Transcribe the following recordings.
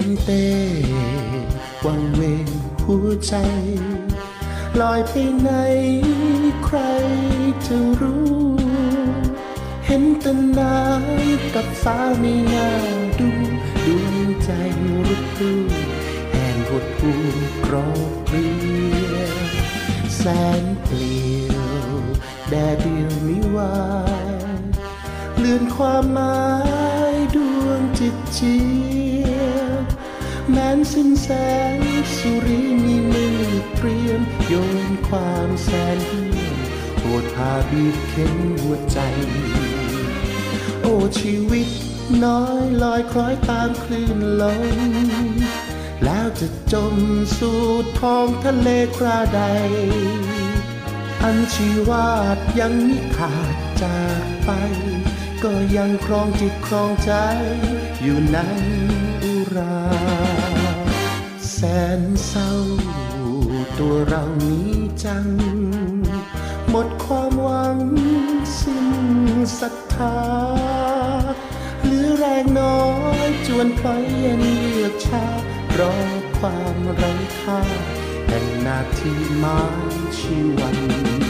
งเต้วังเวงหัวใจ ลอยไปไหนใครจะรู้ เห็นแต่น้ำกับฟ้าไม่น่าดูดวงใจรุกรูแห่งหดหูกรอบเรียแสนเปลี่ยวแดดเดียวมิวายเลื่อนความหมายดวงจิตจี สิ้นแสงสุริมีมือเตรียมโยนความแสนเหี่ยมปวดพาบีบเข็นหัวใจ โอ้ชีวิตน้อยลอยคล้อยตามคลื่นลมแล้วจะจมสู่ท้องทะเลคราใด อันชีวาดยังมิขาดจากไป ก็ยังครองจิตครองใจอยู่ใน แสนเศร้า ตัวเรานี้จัง หมดความหวังสิ้นศรัทธาหรือแรงน้อยจวนพลอยเย็นเลือกชารอความไร้ค่าแห่งนาทีไม้ชีวัน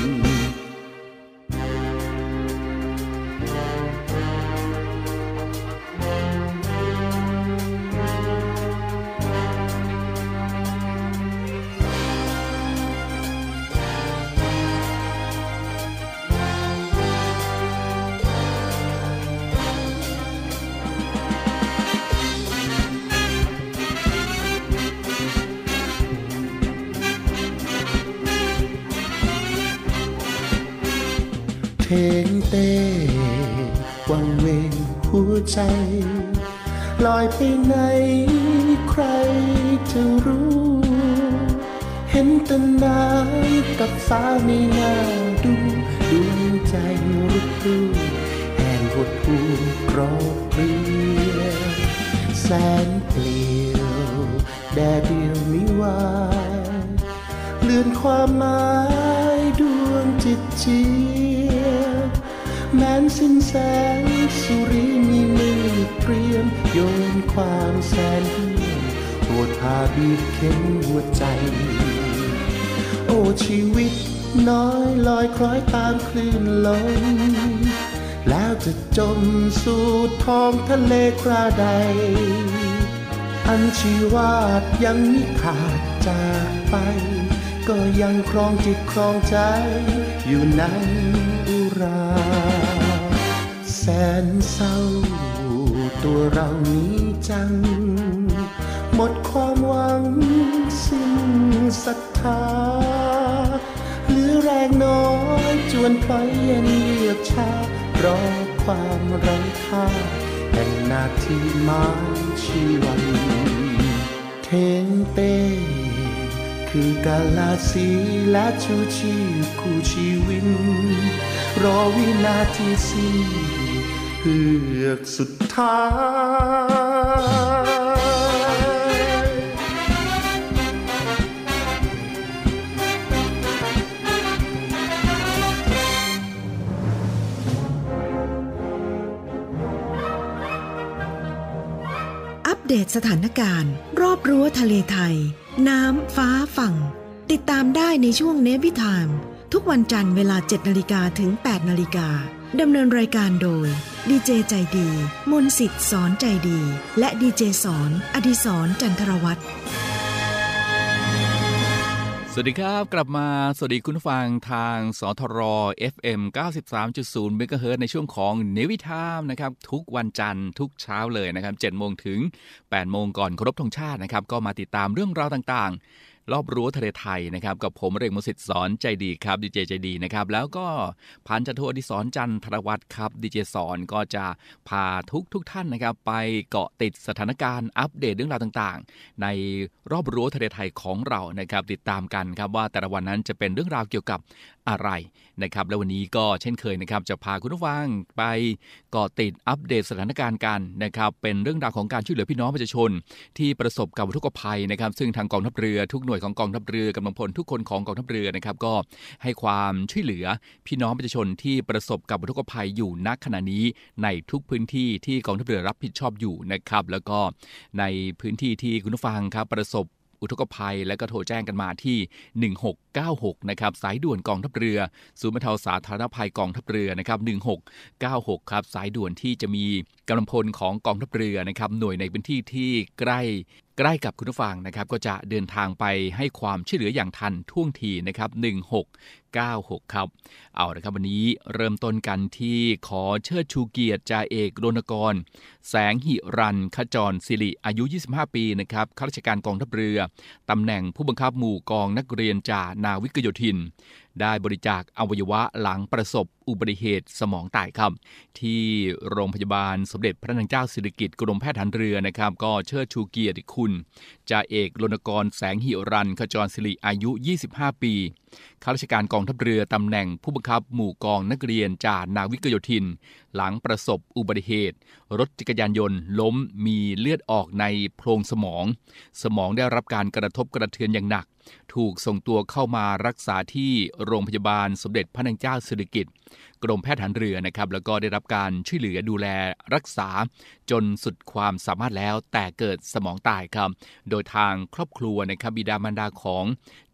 ไม่น่าดูดวงใจรุกรูแห่งหดหูกรอบเรียแสนเปลี่ยวแดดเดียวมิวายเลื่อนความหมายดวงจิตเจียแม้นสิ้นแสงสุริมีมือเตรียมโยนความแสนเหี่ยมปวดพาบีบเข็นหัวใจ โอ้ชีวิต น้อยลอยคล้อยตามคลื่นลม แล้วจะจมสู่ท้องทะเลคราใด อันชีวาดยังไมิขาดจากไป ก็ยังครองจิตครองใจอยู่ในอุรา แสนเศร้าตัวเรานี้จัง หมดความหวังสิ้นศรัทธา งน้อยจวนพลอยเย็นเลือกชารอความไร้ค่าแห่งนาทีม้ชีวันเทงเต้คือกาลาสีและชูชีพคู่ชีวิน รอวินาทีสิเฮือกสุดท้าย เดตสถานการณ์ รอบรั้วทะเลไทย น้ำฟ้าฝั่ง ติดตามได้ในช่วงเนวิทามทุกวันจันทร์เวลา 7นาฬิกาถึง 8นาฬิกาดำเนินรายการโดย ดีเจใจดี มนสิทธิ์สอนใจดี และดีเจสอนอดิสรจันทรวัตร สวัสดีครับ กลับมาสวัสดีคุณฟังทางสทร FM 93.0เมกะเฮิรตในช่วงของเนวิทามนะครับ ทุกวันจันทร์ทุกเช้าเลยนะครับ7โมงถึง 8 โมงก่อนครบธงชาตินะครับ ก็มาติดตามเรื่องราวต่างๆ รอบรั้วทะเลไทยนะครับกับผมเรงมุสิตสอนใจดีครับดีเจใจดีนะครับแล้วก็พันจันโทวดิสรจันทรวัตรครับดีเจสอนก็จะพาทุกทุกท่านนะครับ ไปเกาะติดสถานการณ์อัปเดตเรื่องราวต่างๆ ในรอบรั้วทะเลไทยของเรานะครับ ติดตามกันครับว่าแต่ละวันนั้นจะเป็นเรื่องราวเกี่ยวกับอะไร นะครับและวันนี้ก็เช่นเคยนะครับจะพาคุณผู้ฟังไปเกาะติดอัปเดตสถานการณ์กันนะครับเป็นเรื่องราวของการช่วยเหลือพี่น้องประชาชน ที่ประสบกับอุทกภัยนะครับ ซึ่งทางกองทัพเรือทุกหน่วยของกองทัพเรือกำลังพลทุกคนของกองทัพเรือนะครับก็ให้ความช่วยเหลือพี่น้องประชาชนที่ประสบกับอุทกภัยอยู่ณขณะนี้ในทุกพื้นที่ที่กองทัพเรือรับผิดชอบอยู่นะครับแล้วก็ในพื้นที่ที่คุณผู้ฟังครับประสบ อุทกภัย และก็โทรแจ้งกันมาที่ 1696 นะครับ สายด่วนกองทัพเรือ ศูนย์บรรเทาสาธารณภัยกองทัพเรือนะครับ 1696 ครับ สายด่วนที่จะมีกำลังพลของกองทัพเรือนะครับ หน่วยในพื้นที่ที่ใกล้ ใกล้กับคุณผู้ฟังนะครับก็จะเดินทางไปให้ความช่วยเหลืออย่างทันท่วงทีนะครับ 1696 ครับ เอาละครับวันนี้เริ่มต้นกันที่ขอเชิดชูเกียรติจ่าเอกรณกร แสงหิรันขจรสิริอายุ 25 ปีนะครับข้าราชการกองทัพเรือตำแหน่งผู้บังคับหมู่กองนักเรียนจ่านาวิกโยธิน ได้บริจาคอวัยวะหลังประสบอุบัติเหตุสมองตายครับที่โรงพยาบาลสมเด็จพระนางเจ้าสิริกิติ์กรมแพทย์ทหารเรือนะครับ ก็เชิดชูเกียรติคุณจ่าเอกรณกรแสงหิรันขจรสิริอายุ 25 ปีข้าราชการกองทัพเรือตำแหน่งผู้บังคับหมู่กองนักเรียนจ่านาวิกโยธิน หลังประสบอุบัติเหตุ รถจักรยานยนต์ล้มมีเลือดออกในโพรงสมอง สมองได้รับการกระทบกระเทือนอย่างหนัก ถูกส่งตัวเข้ามารักษาที่โรงพยาบาลสมเด็จพระนางเจ้าสิริกิติ์กรมแพทย์ทหารเรือนะครับ แล้วก็ได้รับการช่วยเหลือดูแลรักษาจนสุดความสามารถแล้วแต่เกิดสมองตายครับ โดยทางครอบครัวนะครับบิดามารดาของ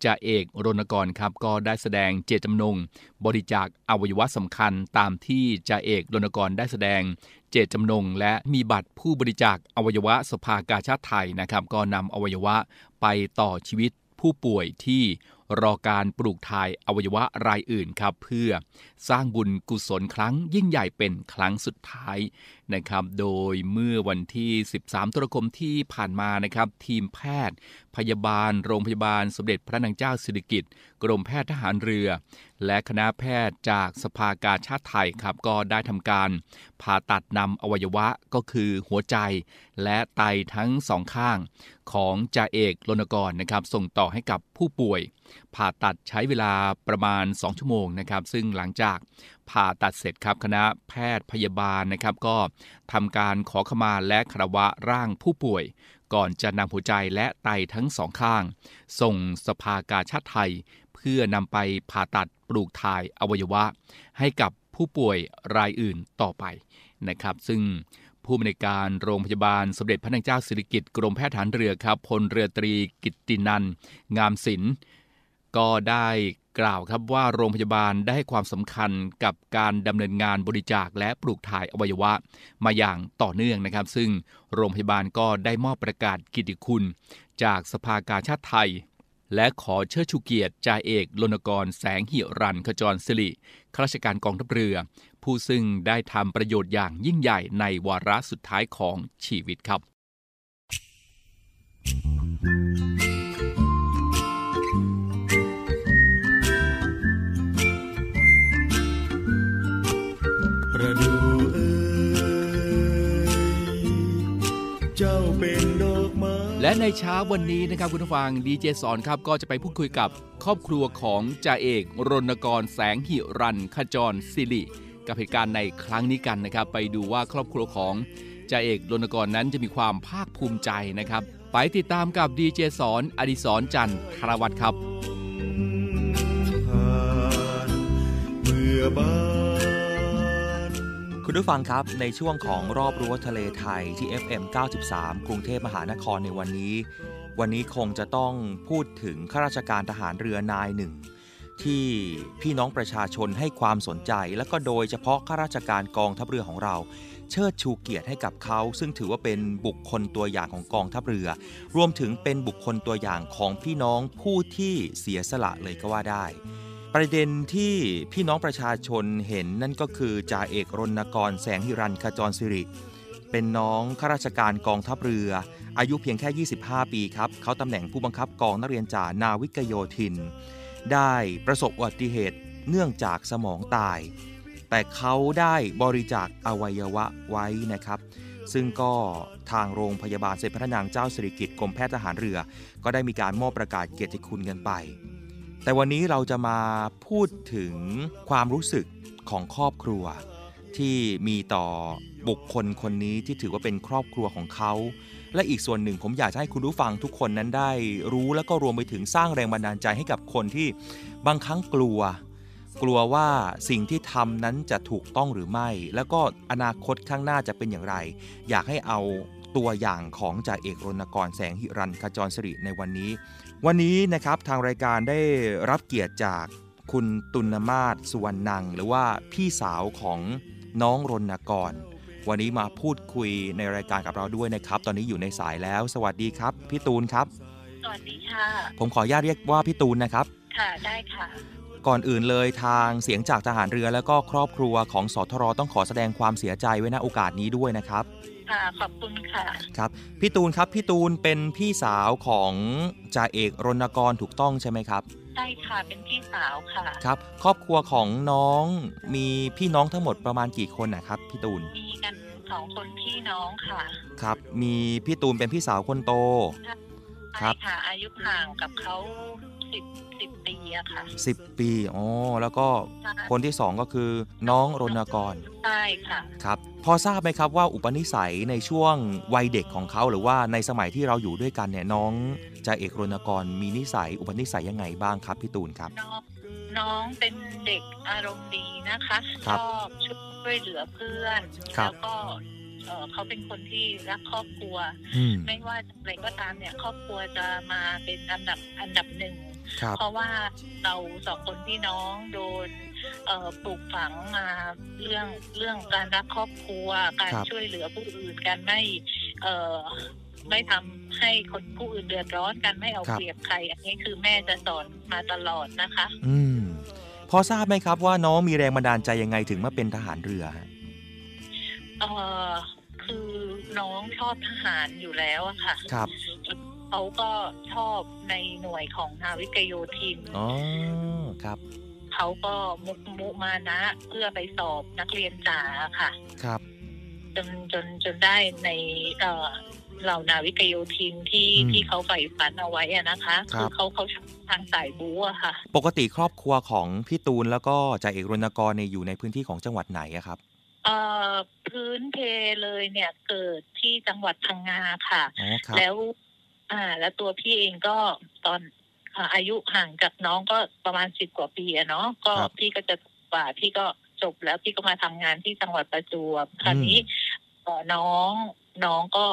จ่าเอกรณกรครับก็ได้แสดงเจตจำนง บริจาคอวัยวะสำคัญตามที่จ่าเอกรณกรได้แสดงเจตจำนง และมีบัตรผู้บริจาคอวัยวะสภากาชาติไทยนะครับ ก็นำอวัยวะไปต่อชีวิต ผู้ป่วยที่รอการปลูกถ่ายอวัยวะรายอื่นครับ เพื่อสร้างบุญกุศลครั้งยิ่งใหญ่เป็นครั้งสุดท้ายนะครับ โดยเมื่อวันที่ 13ตุลาคมที่ผ่านมานะครับ ทีมแพทย์ พยาบาล โรงพยาบาลสมเด็จพระนางเจ้าสิริกิติ์กรมแพทย์ทหารเรือ และคณะแพทย์จากสภากาชาติไทยครับ ก็ได้ทำการผ่าตัดนำอวัยวะก็คือหัวใจ และไตทั้งสองข้าง ของจ่าเอกรณกรนะครับส่งต่อให้กับผู้ป่วย ผ่าตัดใช้เวลาประมาณ 2 ชั่วโมงนะครับ ซึ่งหลังจาก ผ่าตัดเสร็จครับคณะแพทย์พยาบาลนะครับ ก็ทำการขอขมาและคารวะร่างผู้ป่วย ก่อนจะนำหัวใจและไตทั้งสองข้าง ส่งสภากาชาติไทย เพื่อนำไปผ่าตัดปลูกถ่ายอวัยวะ ให้กับผู้ป่วยรายอื่นต่อไปนะครับ ซึ่งผู้บริการโรงพยาบาลสมเด็จพระนางเจ้าสิริกิติ์กรมแพทย์ฐานเรือครับพลเรือตรีกิตตินัน งามศิลป์ก็ได้ กล่าวครับว่าโรงพยาบาลได้ให้ความสำคัญกับการดำเนินงานบริจาคและปลูกถ่ายอวัยวะ มาอย่างต่อเนื่องนะครับ ซึ่งโรงพยาบาลก็ได้มอบประกาศกิติคุณ จากสภากาชาติไทย และขอเชิดชูเกียรติจ่าเอกลนกรแสงหิรันขจรสิริข้าราชการกองทัพเรือ ผู้ซึ่งได้ทำประโยชน์อย่างยิ่งใหญ่ในวาระสุดท้ายของชีวิตครับ และในเช้าวันนี้นะครับคุณผู้ฟังดีเจสอนครับก็จะไปพูดคุยกับครอบครัวของจ่าเอกรณกรแสงหิรันขจรสิริกับเหตุการณ์ในครั้งนี้กันนะครับ ไปดูว่าครอบครัวของจ่าเอกรณกรนั้นจะมีความภาคภูมิใจนะครับ ไปติดตามกับดีเจสอนอดิศรจันทร์ธรวัตรครับเมื่อบ้า คุณผู้ฟังครับในช่วงของรอบรั้วทะเลไทยที่ FM 93 กรุงเทพมหานครในวันนี้ วันนี้คงจะต้องพูดถึงข้าราชการทหารเรือนายหนึ่ง ที่พี่น้องประชาชนให้ความสนใจ และก็โดยเฉพาะข้าราชการกองทัพเรือของเรา เชิดชูเกียรติให้กับเขา ซึ่งถือว่าเป็นบุคคลตัวอย่างของกองทัพเรือ รวมถึงเป็นบุคคลตัวอย่างของพี่น้องผู้ที่เสียสละเลยก็ว่าได้ ประเด็นที่พี่น้องประชาชนเห็นนั่นก็คือจ่าเอกรณกรแสงหิรันขจรสิริ เป็นน้องข้าราชการกองทัพเรือ อายุเพียงแค่ 25 ปีครับ เขาตำแหน่งผู้บังคับกองนักเรียนจ่านาวิกโยธิน ได้ประสบอุบัติเหตุเนื่องจากสมองตาย แต่เขาได้บริจาคอวัยวะไว้นะครับ ซึ่งก็ทางโรงพยาบาลเสด็จพระนางเจ้าสิริกิติ์กรมแพทย์ทหารเรือ ก็ได้มีการมอบประกาศเกียรติคุณกันไป แต่วันนี้เราจะมาพูดถึงความรู้สึกของครอบครัว ที่มีต่อบุคคลคนนี้ที่ถือว่าเป็นครอบครัวของเขา และอีกส่วนหนึ่งผมอยากจะให้คุณผู้ฟังทุกคนนั้นได้ รู้แล้วก็รวมไปถึงสร้างแรงบันดาลใจให้กับคนที่บางครั้งกลัว กลัวว่าสิ่งที่ทำนั้นจะถูกต้องหรือไม่ แล้วก็อนาคตข้างหน้าจะเป็นอย่างไร อยากให้เอาตัวอย่างของจ่าเอกรณกรแสงหิรันขจรสิริในวันนี้ วันนี้นะครับทางรายการได้รับเกียรติจากคุณตุลมาศสุวรรณนัง หรือว่าพี่สาวของน้องรณกร วันนี้มาพูดคุยในรายการกับเราด้วยนะครับ ตอนนี้อยู่ในสายแล้ว สวัสดีครับ พี่ตูนครับ สวัสดีค่ะ ผมขออนุญาตเรียกว่าพี่ตูนนะครับ ค่ะได้ค่ะ ก่อนอื่นเลยทางเสียงจากทหารเรือแล้วก็ครอบครัวของสทรต้องขอแสดงความเสียใจไว้ณโอกาสนี้ด้วยนะครับ ค่ะ ขอบคุณค่ะ ครับ พี่ตูนครับ พี่ตูนเป็นพี่สาวของจ่าเอกรณกรถูกต้องใช่ไหมครับ ใช่ค่ะ เป็นพี่สาวค่ะ ครับ ครอบครัวของน้องมีพี่น้องทั้งหมดประมาณกี่คนนะครับ พี่ตูน มีกันสองคนพี่น้องค่ะ ครับ มีพี่ตูนเป็นพี่สาวคนโต ครัใช่บค่ะอายุห่างกับเขา สิบสิบปีอะค่ะ10ปีอ๋อแล้วก็ใช่คนที่สองก็คือน้องรณกรใช่ค่ะครับ พอทราบไหมครับว่าอุปนิสัยในช่วงวัยเด็กของเขาหรือว่าในสมัยที่เราอยู่ด้วยกันเนี่ยน้องจ่าเอกรณกรมีนิสัยอุปนิสัยยังไงบ้างครับพี่ตูนครับ น้องน้องเป็นเด็กอารมณ์ดีนะคะครัชบอบช่วยเหลือเพื่อนครับแล้วก็ เอ่อเขาเป็นคนที่รักครอบครัวอืมไม่ว่าอะไรก็ตามเนี่ย ครอบครัวจะมาเป็นอันดับอันดับหนึ่งครับเพราะว่าเราสองคนพี่น้องโดนเอ่อปลูกฝังมาเรื่องเรื่องการรักครอบครัว การครับช่วยเหลือผู้อื่นการไม่เอ่อไม่ทำให้คนผู้อื่นเดือดร้อนการไม่เอาเปรียบใคร อันนี้คือแม่จะสอนมาตลอดนะคะ อืมพอทราบไหมครับว่าน้องมีแรงบันดาลใจยังไงถึงมาเป็นทหารเรือฮะ เอ่อคือน้องชอบทหารอยู่แล้วอะค่ะครับเขาก็ชอบในหน่วยของนาวิกโยธินอ๋อครับเขาก็มุกมุมานะเพื่อไปสอบนักเรียนจ๋าค่ะ ครับ จนจนจนได้ในเอ่อเหล่านาวิกโยธินที่อืมที่เขาใฝ่ฝันเอาไว้อะนะคะครับ เขาเขาทางสายบู๊อะค่ะ ปกติครอบครัวของพี่ตูนแล้วก็จ่าเอกรณกรเนี่ยอยู่ในพื้นที่ของจังหวัดไหนอะครับเอ่อ พื้นเพเลยเนี่ยเกิดที่จังหวัดพังงาค่ะ อ๋อครับ แล้ว อ่า แล้วตัวพี่เองก็ตอนอ่าอายุห่างจากน้องก็ประมาณสิบกว่าปีอะเนาะก็ครับพี่ก็จะกว่าพี่ก็จบแล้วพี่ก็มาทำงานที่จังหวัดประจวบคราวนี้เอ่อน้องน้องก็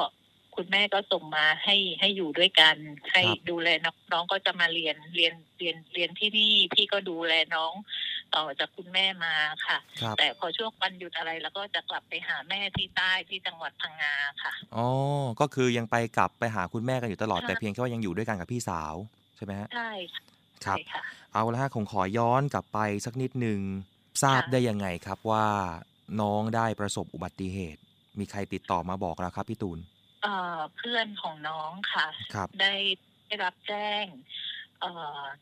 คุณแม่ก็ส่งมาให้ให้อยู่ด้วยกัน ให้ดูแลน้องน้องก็จะมาเรียนเรียนเรียนเรียนที่นี่ พี่ก็ดูแลน้อง ต่อจากคุณแม่มาค่ะ ครับ แต่พอช่วงวันหยุดอะไรแล้วก็จะกลับไปหาแม่ที่ใต้ที่จังหวัดพังงาค่ะ อ๋อ ก็คือยังไปกลับไปหาคุณแม่กันอยู่ตลอด ค่ะ แต่เพียงแค่ว่ายังอยู่ด้วยกันกับพี่สาวใช่ไหมฮะ ใช่ค่ะครับใช่ค่ะ เอาละฮะผมขอย้อนกลับไปสักนิดหนึ่งทราบค่ะ ได้ยังไงครับว่าน้องได้ประสบอุบัติเหตุ มีใครติดต่อมาบอกแล้วครับพี่ตูน เอ่อเพื่อนของน้องค่ะ ครับ ได้ได้รับแจ้งเอ่อ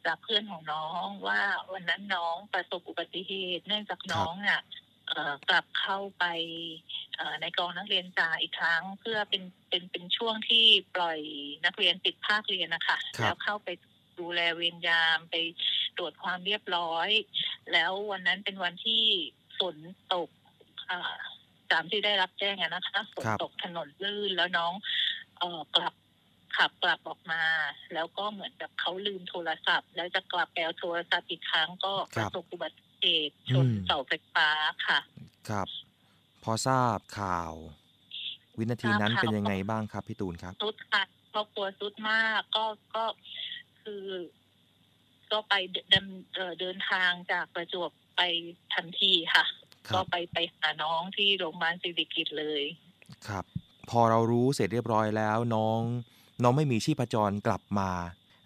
จากเพื่อนของน้องว่าวันนั้นน้องประสบอุบัติเหตุ เนื่องจากน้องอะเอ่อกลับเข้าไปเอ่อในกองนักเรียนจ่าอีกครั้ง เพื่อเป็นเป็นเป็นช่วงที่ปล่อยนักเรียนติดภาคเรียนนะคะครับแล้วเข้าไปดูแลเวรยามไปตรวจความเรียบร้อย แล้ววันนั้นเป็นวันที่ฝนตกอ่าตามที่ได้รับแจ้งอะนะคะฝนครับตกถนนลื่นแล้วน้องเอ่อกลับ ขับกลับออกมา แล้วก็เหมือนกับเขาลืมโทรศัพท์ แล้วจะกลับไปเอาโทรศัพท์อีกครั้งก็คปรัระบสบอุบัติเหตุชนอืมเสาไฟฟ้าค่ะ ครับ พอทราบข่าว วินาทีนั้นทราบข่าวเป็นยังไงบ้างครับพี่ตูนครับสุดค่ะครอบครัวสุดมากก็ก็คือก็ไปเดินเอ่อเดินทางจากประจวบไปทันทีค่ะครัก็บไปไปหาน้องที่โรงพยาบาลสิริกิตเลย ครับ พอเรารู้เสร็จเรียบร้อยแล้วน้อง น้องไม่มีชีพจรกลับมา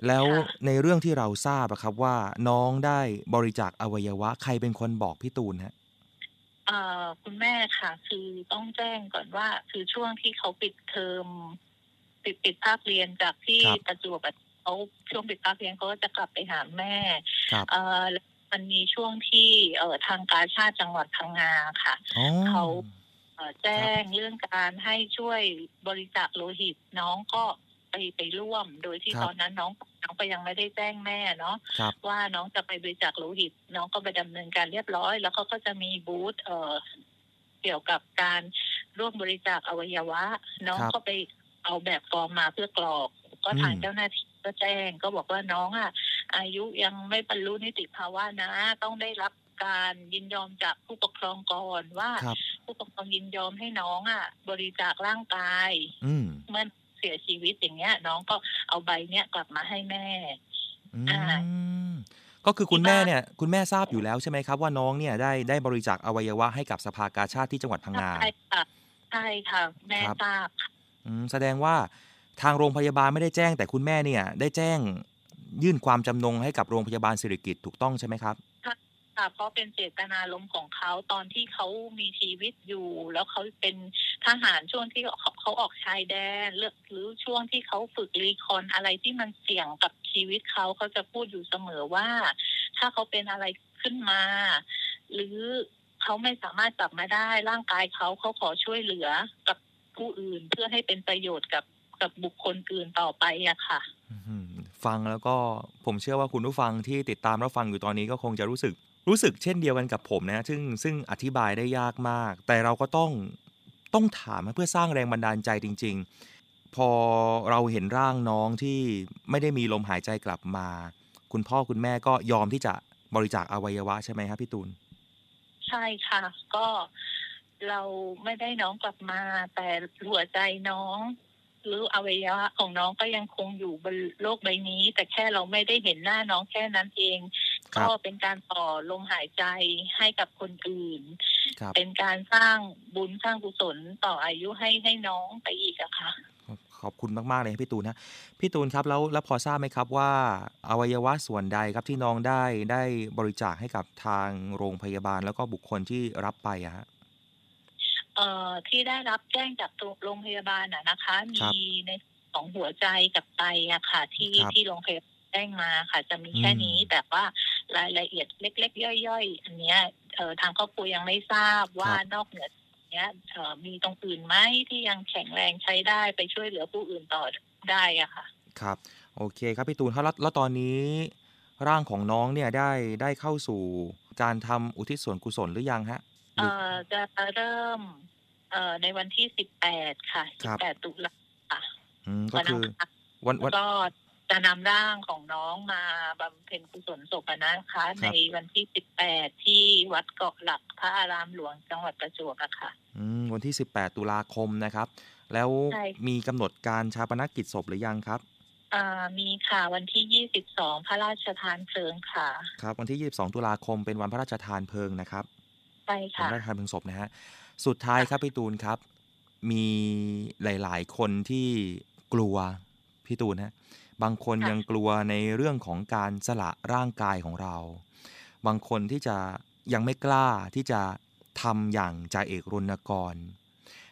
แล้วค่ะในเรื่องที่เราทราบอะครับว่าน้องได้บริจาคอวัยวะ ใครเป็นคนบอกพี่ตูนฮะเอ่อคุณแม่ค่ะ คือต้องแจ้งก่อนว่า คือช่วงที่เขาปิดเทอมปิดปิดภาคเรียนจากที่ครับประจวบอะเขาช่วงปิดภาคเรียนเขาก็จะกลับไปหาแม่ครับเออแล้วมันมีช่วงที่เออทางการชาติจังหวัดพังงาค่ะอ๋อเขาเอ่อแจ้งเรื่องการให้ช่วยบริจาคโลหิตน้องก็ ไปไปร่วม โดยที่ครับตอนนั้นน้องน้องก็ยังไม่ได้แจ้งแม่เนาะครับ ว่าน้องจะไปบริจาคโลหิต น้องก็ไปดำเนินการเรียบร้อย แล้วเขาก็จะมีบูธเอ่อเกี่ยวกับการร่วมบริจาคอวัยวะ น้องครับก็ไปเอาแบบฟอร์มมาเพื่อกรอก ก็ทางอืม เจ้าหน้าที่ก็แจ้ง ก็บอกว่าน้องอะ อายุยังไม่บรรลุนิติภาวะนะ ต้องได้รับการยินยอมจากผู้ปกครองก่อนว่า ครับ ผู้ปกครองยินยอมให้น้องอะ บริจาคร่างกาย อืม เมื่อ เสียชีวิตอย่างเงี้ย น้องก็เอาใบเนี้ยกลับมาให้แม่อือ่ามก็คือคุณที่แม่บ้านเนี่ย คุณแม่ทราบอยู่แล้วใช่ไหมครับ ว่าน้องเนี่ยได้ได้บริจาคอวัยวะให้กับสภากาชาติที่จังหวัดพังงาใช่ค่ะใช่ค่ะแม่ครับทราบอืมแสดงว่าทางโรงพยาบาลไม่ได้แจ้ง แต่คุณแม่เนี่ย ได้แจ้งยื่นความจำนงให้กับโรงพยาบาลสิริกิตถูกต้องใช่ไหมครับ ค่ะ เพราะเป็นเจตนารมของเขาตอนที่เขามีชีวิตอยู่ แล้วเขาเป็นทหารช่วงที่เขาออกชายแดนเลือกหรือช่วงที่เขาฝึกรีคอนอะไรที่มันเสี่ยงกับชีวิตเขาเขาจะพูดอยู่เสมอว่า ถ้าเขาเป็นอะไรขึ้นมา หรือเขาไม่สามารถกลับมาได้ร่างกายเขาเขาขอช่วยเหลือกับผู้อื่นเพื่อให้เป็นประโยชน์กับกับบุคคลอื่นต่อไปอะค่ะฟังแล้วก็ผมเชื่อว่าคุณผู้ฟังที่ติดตามรับฟังอยู่ตอนนี้ก็คงจะรู้สึก รู้สึกเช่นเดียวกันกับผมนะซึ่งซึ่งอธิบายได้ยากมาก แต่เราก็ต้องต้องถามเพื่อสร้างแรงบันดาลใจจริง ๆ พอเราเห็นร่างน้องที่ไม่ได้มีลมหายใจกลับมา คุณพ่อคุณแม่ก็ยอมที่จะบริจาคอวัยวะใช่ไหมครับพี่ตูนใช่ค่ะ ก็เราไม่ได้น้องกลับมา แต่หัวใจน้อง หรืออวัยวะของน้องก็ยังคงอยู่บนโลกใบนี้ แต่แค่เราไม่ได้เห็นหน้าน้องแค่นั้นเอง ก็เป็นการต่อลมหายใจให้กับคนอื่นครับเป็นการสร้างบุญสร้างกุศลต่ออายุให้ให้น้องไปอีกอะค่ะ ขอบคุณมาก ๆ เลยครับพี่ตูนนะพี่ตูนครับแล้วแล้วพอทราบไหมครับว่า อวัยวะส่วนใดครับที่น้องได้ได้บริจาคให้กับทางโรงพยาบาลแล้วก็บุคคลที่รับไปอะฮะเอ่อที่ได้รับแจ้งจากโรงพยาบาลน่ะนะคะครับมีในของหัวใจกับไตอะค่ะ ที่ครับที่โรงพยาบาล แจ้งมาค่ะ จะมีแค่นี้อืมแต่ว่ารายละเอียดเล็ก ๆ ย่อย ๆ อันเนี้ยเอ่อทางครอบครัวยังไม่ทราบว่าครับนอกเหนือจากเนี้ยเอ่อมีตรงอื่นไหมที่ยังแข็งแรงใช้ได้ไปช่วยเหลือผู้อื่นต่อได้อะค่ะ ครับ โอเคครับพี่ตูนครับแล้วแล้วตอนนี้ร่างของน้องเนี่ยได้ได้เข้าสู่การทำอุทิศส่วนกุศลหรือยังฮะหรือเอ่อจะเริ่มเอ่อในวันที่สิบแปดค่ะคสิรับบแปดตุลาค่ะอืมก็วันคือัองคารวันวันก็ จะนำร่างของน้องมาบำเพ็ญกุศลศพอะนะคะ ในวันที่18ที่วัดเกาะหลักพระอารามหลวงจังหวัดประจวบอะค่ะอืมวันที่18ตุลาคมนะครับ แล้วใช่มีกำหนดการชาปนกิจศพหรือยังครับอ่ามีค่ะวันที่ 22 พระราชทานเพลิงค่ะ ครับ วันที่ 22 ตุลาคมเป็นวันพระราชทานเพลิงนะครับใช่วันค่ะพระราชทานเพลิงศพนะฮะสุดท้ายครับพี่ตูนครับ มีหลาย ๆ คนที่กลัวพี่ตูนฮะ บางคนค่ะยังกลัวในเรื่องของการสละร่างกายของเรา บางคนที่จะยังไม่กล้าที่จะทำอย่างจ่าเอกรณกร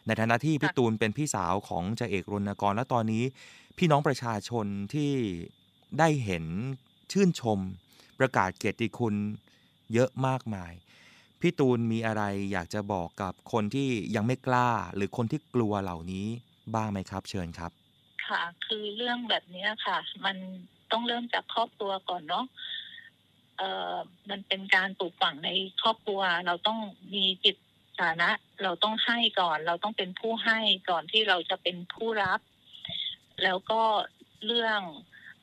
ในฐานะที่พี่ตูนเป็นพี่สาวของจ่าเอกรณกรและตอนนี้ พี่น้องประชาชนที่ได้เห็นชื่นชม ประกาศเกียรติคุณเยอะมากมาย พี่ตูนมีอะไรอยากจะบอกกับคนที่ยังไม่กล้า หรือคนที่กลัวเหล่านี้บ้างไหมครับ เชิญครับ ค่ะ คือเรื่องแบบนี้ค่ะ มันต้องเริ่มจากครอบครัวก่อนเนาะเอ่อมันเป็นการปลูกฝังในครอบครัว เราต้องมีจิตฐานะ เราต้องให้ก่อน เราต้องเป็นผู้ให้ก่อนที่เราจะเป็นผู้รับ แล้วก็เรื่อง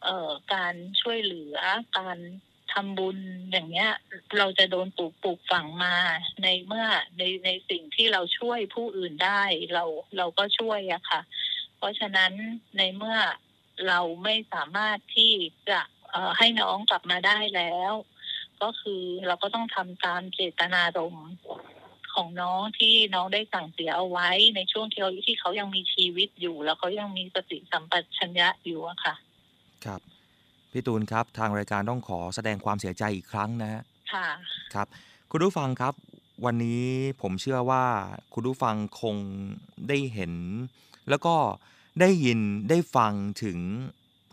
เอ่อการช่วยเหลือการทำบุญอย่างเงี้ย เราจะโดนปลูกปลูกฝังมาในเมื่อในในสิ่งที่เราช่วยผู้อื่นได้ เราเราก็ช่วยอะค่ะ เพราะฉะนั้นในเมื่อเราไม่สามารถที่จะเอ่อให้น้องกลับมาได้แล้ว ก็คือเราก็ต้องทำตามเจตนารมณ์ของน้องที่น้องได้สั่งเสียเอาไว้ในช่วงที่เขาที่เขายังมีชีวิตอยู่ แล้วเขายังมีสติสัมปชัญญะอยู่อะค่ะ ครับ พี่ตูนครับทางรายการต้องขอแสดงความเสียใจอีกครั้งนะฮะค่ะครับ คุณผู้ฟังครับ วันนี้ผมเชื่อว่าคุณผู้ฟังคงได้เห็น แล้วก็ได้ยินได้ฟังถึง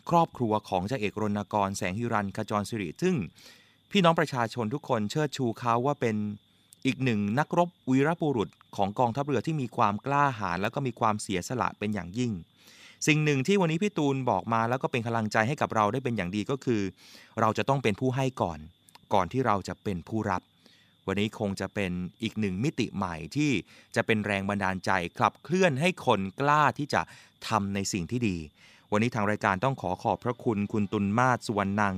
ครอบครัวของจ่าเอกรณกรแสงฮิรันขจรสิริ ซึ่งพี่น้องประชาชนทุกคนเชิดชูเขาว่าเป็นอีกหนึ่งนักรบวีรบุรุษของกองทัพเรือที่มีความกล้าหาญแล้วก็มีความเสียสละเป็นอย่างยิ่ง สิ่งหนึ่งที่วันนี้พี่ตูนบอกมาแล้วก็เป็นกำลังใจให้กับเราได้เป็นอย่างดีก็คือ เราจะต้องเป็นผู้ให้ก่อน ก่อนที่เราจะเป็นผู้รับ วันนี้คงจะเป็นอีกหนึ่งมิติใหม่ที่จะเป็นแรงบันดาลใจขับเคลื่อนให้คนกล้าที่จะทำในสิ่งที่ดี วันนี้ทางรายการต้องขอขอบพระคุณคุณตุลมาศสุวรรณัง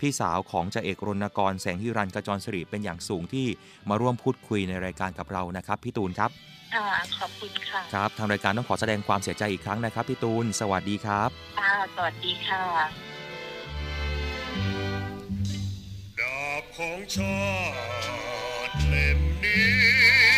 พี่สาวของจ่าเอกรณกรแสงฮิรันกระจรสิริเป็นอย่างสูงที่มาร่วมพูดคุยในรายการกับเรานะครับพี่ตูนครับอ่าขอบคุณค่ะครับทางรายการต้องขอแสดงความเสียใจอีกครั้งนะครับพี่ตูน สวัสดีครับอ่าสวัสดีค่ะดาบของชา ติ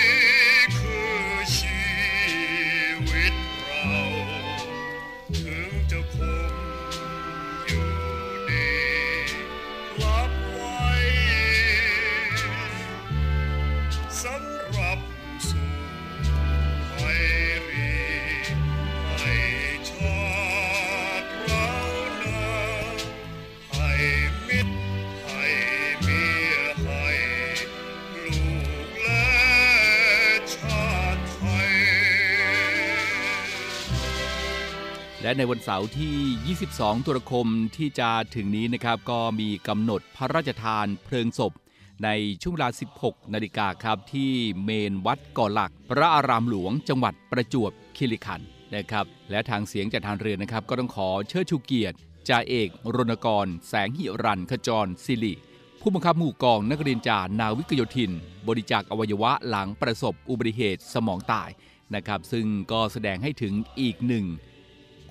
และในวันเสาร์ที่ 22 ตุลาคมที่จะถึงนี้นะครับ ก็มีกำหนดพระราชทานเพลิงศพ ในช่วงเวลา 16 นาฬิกาครับ ที่เมนวัดก่อหลัก พระอารามหลวงจังหวัดประจวบคีรีขันธ์นะครับ และทางเสียงจากทานเรือนะครับ ก็ต้องขอเชิดชูเกียรติจ่าเอกรณกร แสงหิรันขจรสิริผู้บังคับหมู่กองนักเรียนจานาวิกโยธิน บริจาคอวัยวะหลังประสบอุบัติเหตุสมองตายนะครับ ซึ่งก็แสดงให้ถึงอีกหนึ่ง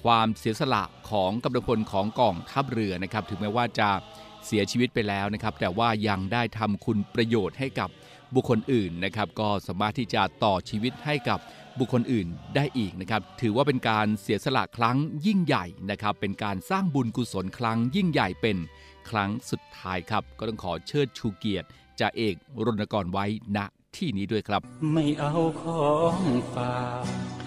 ความเสียสละของกำลังพลของกองทัพเรือนะครับ ถึงแม้ว่าจะเสียชีวิตไปแล้วนะครับ แต่ว่ายังได้ทำคุณประโยชน์ให้กับบุคคลอื่นนะครับ ก็สามารถที่จะต่อชีวิตให้กับบุคคลอื่นได้อีกนะครับ ถือว่าเป็นการเสียสละครั้งยิ่งใหญ่นะครับ เป็นการสร้างบุญกุศลครั้งยิ่งใหญ่เป็นครั้งสุดท้ายครับ ก็ต้องขอเชิดชูเกียรติจ่าเอกรณกรไว้ณที่นี้ด้วยครับ ไม่เอาของฝาก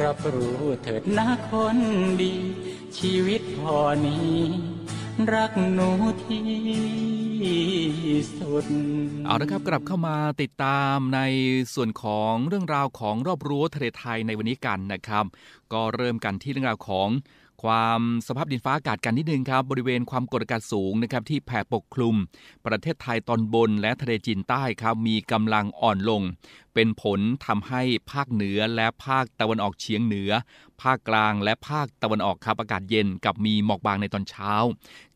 รับรู้เถิดนะคนดี ชีวิตพอนี้ รักหนูที่สุด เอาละครับกลับเข้ามาติดตามในส่วนของเรื่องราวของรอบรั้วทะเลไทยในวันนี้กันนะครับ ก็เริ่มกันที่เรื่องราวของ ความสภาพดินฟ้าอากาศกันนิดนึงครับ บริเวณความกดอากาศสูงนะครับที่แผ่ปกคลุม ประเทศไทยตอนบนและทะเลจีนใต้ครับมีกำลังอ่อนลง เป็นผลทำให้ภาคเหนือและภาคตะวันออกเฉียงเหนือ ภาคกลางและภาคตะวันออกครับอากาศเย็น กับมีหมอกบางในตอนเช้า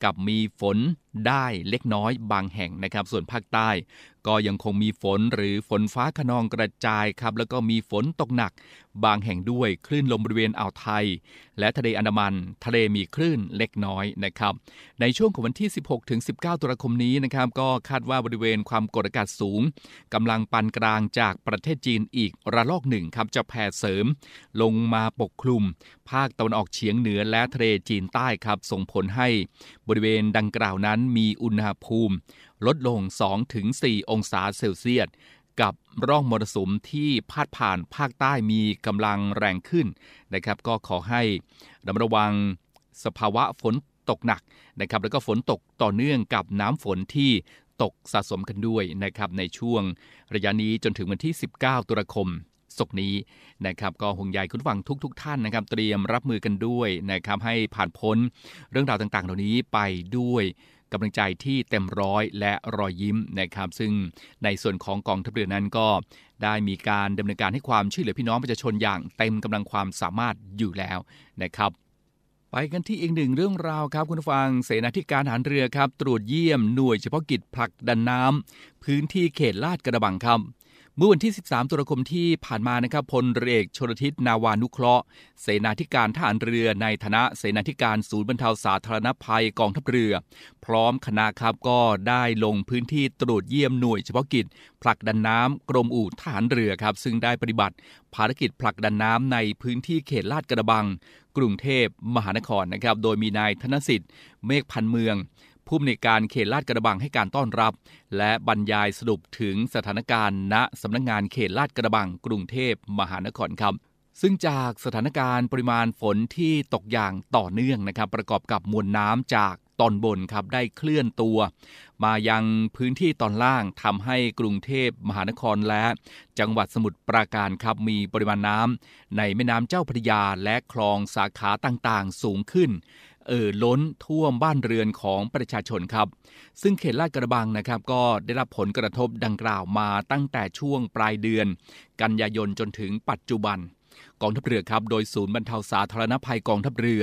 กับมีฝนได้เล็กน้อยบางแห่งนะครับ ส่วนภาคใต้ ก็ยังคงมีฝนหรือฝนฟ้าขนองกระจายครับแล้วก็มีฝนตกหนัก บางแห่งด้วยคลื่นลมบริเวณอ่าวไทย และทะเลอันดามัน ทะเลมีคลื่นเล็กน้อยนะครับ ในช่วงของวันที่ 16 ถึง 19 ตุลาคมนี้นะครับก็คาดว่าบริเวณความกดอากาศสูงกำลังปานกลางจากประเทศจีนอีกระลอกหนึ่งครับจะแผ่เสริม ลงมาปกคลุม ภาคตะวันออกเฉียงเหนือและทะเลจีนใต้ครับ ส่งผลให้บริเวณดังกล่าวนั้นมีอุณหภูมิ ลดลง 2-4 องศาเซลเซียส กับร่องมรสุมที่พาดผ่านภาคใต้มีกำลังแรงขึ้นนะครับ ก็ขอให้ระมัดระวังสภาวะฝนตกหนักนะครับ แล้วก็ฝนตกต่อเนื่องกับน้ำฝนที่ตกสะสมกันด้วยนะครับในช่วงระยะนี้จนถึงวันที่ 19 ตุลาคมศกนี้นะครับก็ห่วงใยคุณฟังทุกๆทท่านนะครับ เตรียมรับมือกันด้วยนะครับให้ผ่านพ้นเรื่องราวต่างๆ เหล่านี้ไปด้วย กำลังใจที่เต็มร้อยและรอยยิ้มนะครับ ซึ่งในส่วนของกองทัพเรือนั้นก็ได้มีการดำเนินการให้ความช่วยเหลือพี่น้องประชาชนอย่างเต็มกำลังความสามารถอยู่แล้วนะครับไปกันที่อีกหนึ่งเรื่องราวครับคุณฟัง เสนาธิการทหารเรือครับ ตรวจเยี่ยมหน่วยเฉพาะกิจผลักดันน้ำพื้นที่เขตลาดกระบังครับ เมื่อวันที่ 13 ตุลาคมที่ผ่านมานะครับพลเรือเอกชนทิศนาวานุเคราะห์ เสนาธิการทหารเรือในฐานะเสนาธิการศูนย์บรรเทาสาธารณภัยกองทัพเรือ พร้อมคณะครับก็ได้ลงพื้นที่ตรวจเยี่ยมหน่วยเฉพาะกิจผลักดันน้ำกรมอู่ทหารเรือครับ ซึ่งได้ปฏิบัติภารกิจผลักดันน้ำในพื้นที่เขตลาดกระบัง กรุงเทพมหานครนะครับ โดยมีนายธนสิทธิ์ เมฆพันเมือง ผู้อำนวยการเขตลาดกระบังให้การต้อนรับ และบรรยายสรุปถึงสถานการณ์ณสำนักงงานเขตลาดกระบังกรุงเทพมหานครครับซึ่งจากสถานการณ์ปริมาณฝนที่ตกอย่างต่อเนื่องนะครับประกอบกับมวลน้ำจากตอนบนครับได้เคลื่อนตัว มายังพื้นที่ตอนล่างทำให้กรุงเทพมหานครและ จังหวัดสมุทรปราการครับมีปริมาณน้ำในแม่น้ำเจ้าพระยาและคลองสาขาต่างๆ สูงขึ้น เอ่อล้นท่วมบ้านเรือนของประชาชนครับ ซึ่งเขตลาดกระบังนะครับ ก็ได้รับผลกระทบดังกล่าวมาตั้งแต่ช่วงปลายเดือน กันยายนจนถึงปัจจุบันกองทัพเรือครับ โดยศูนย์บรรเทาสาธารณภัยกองทัพเรือ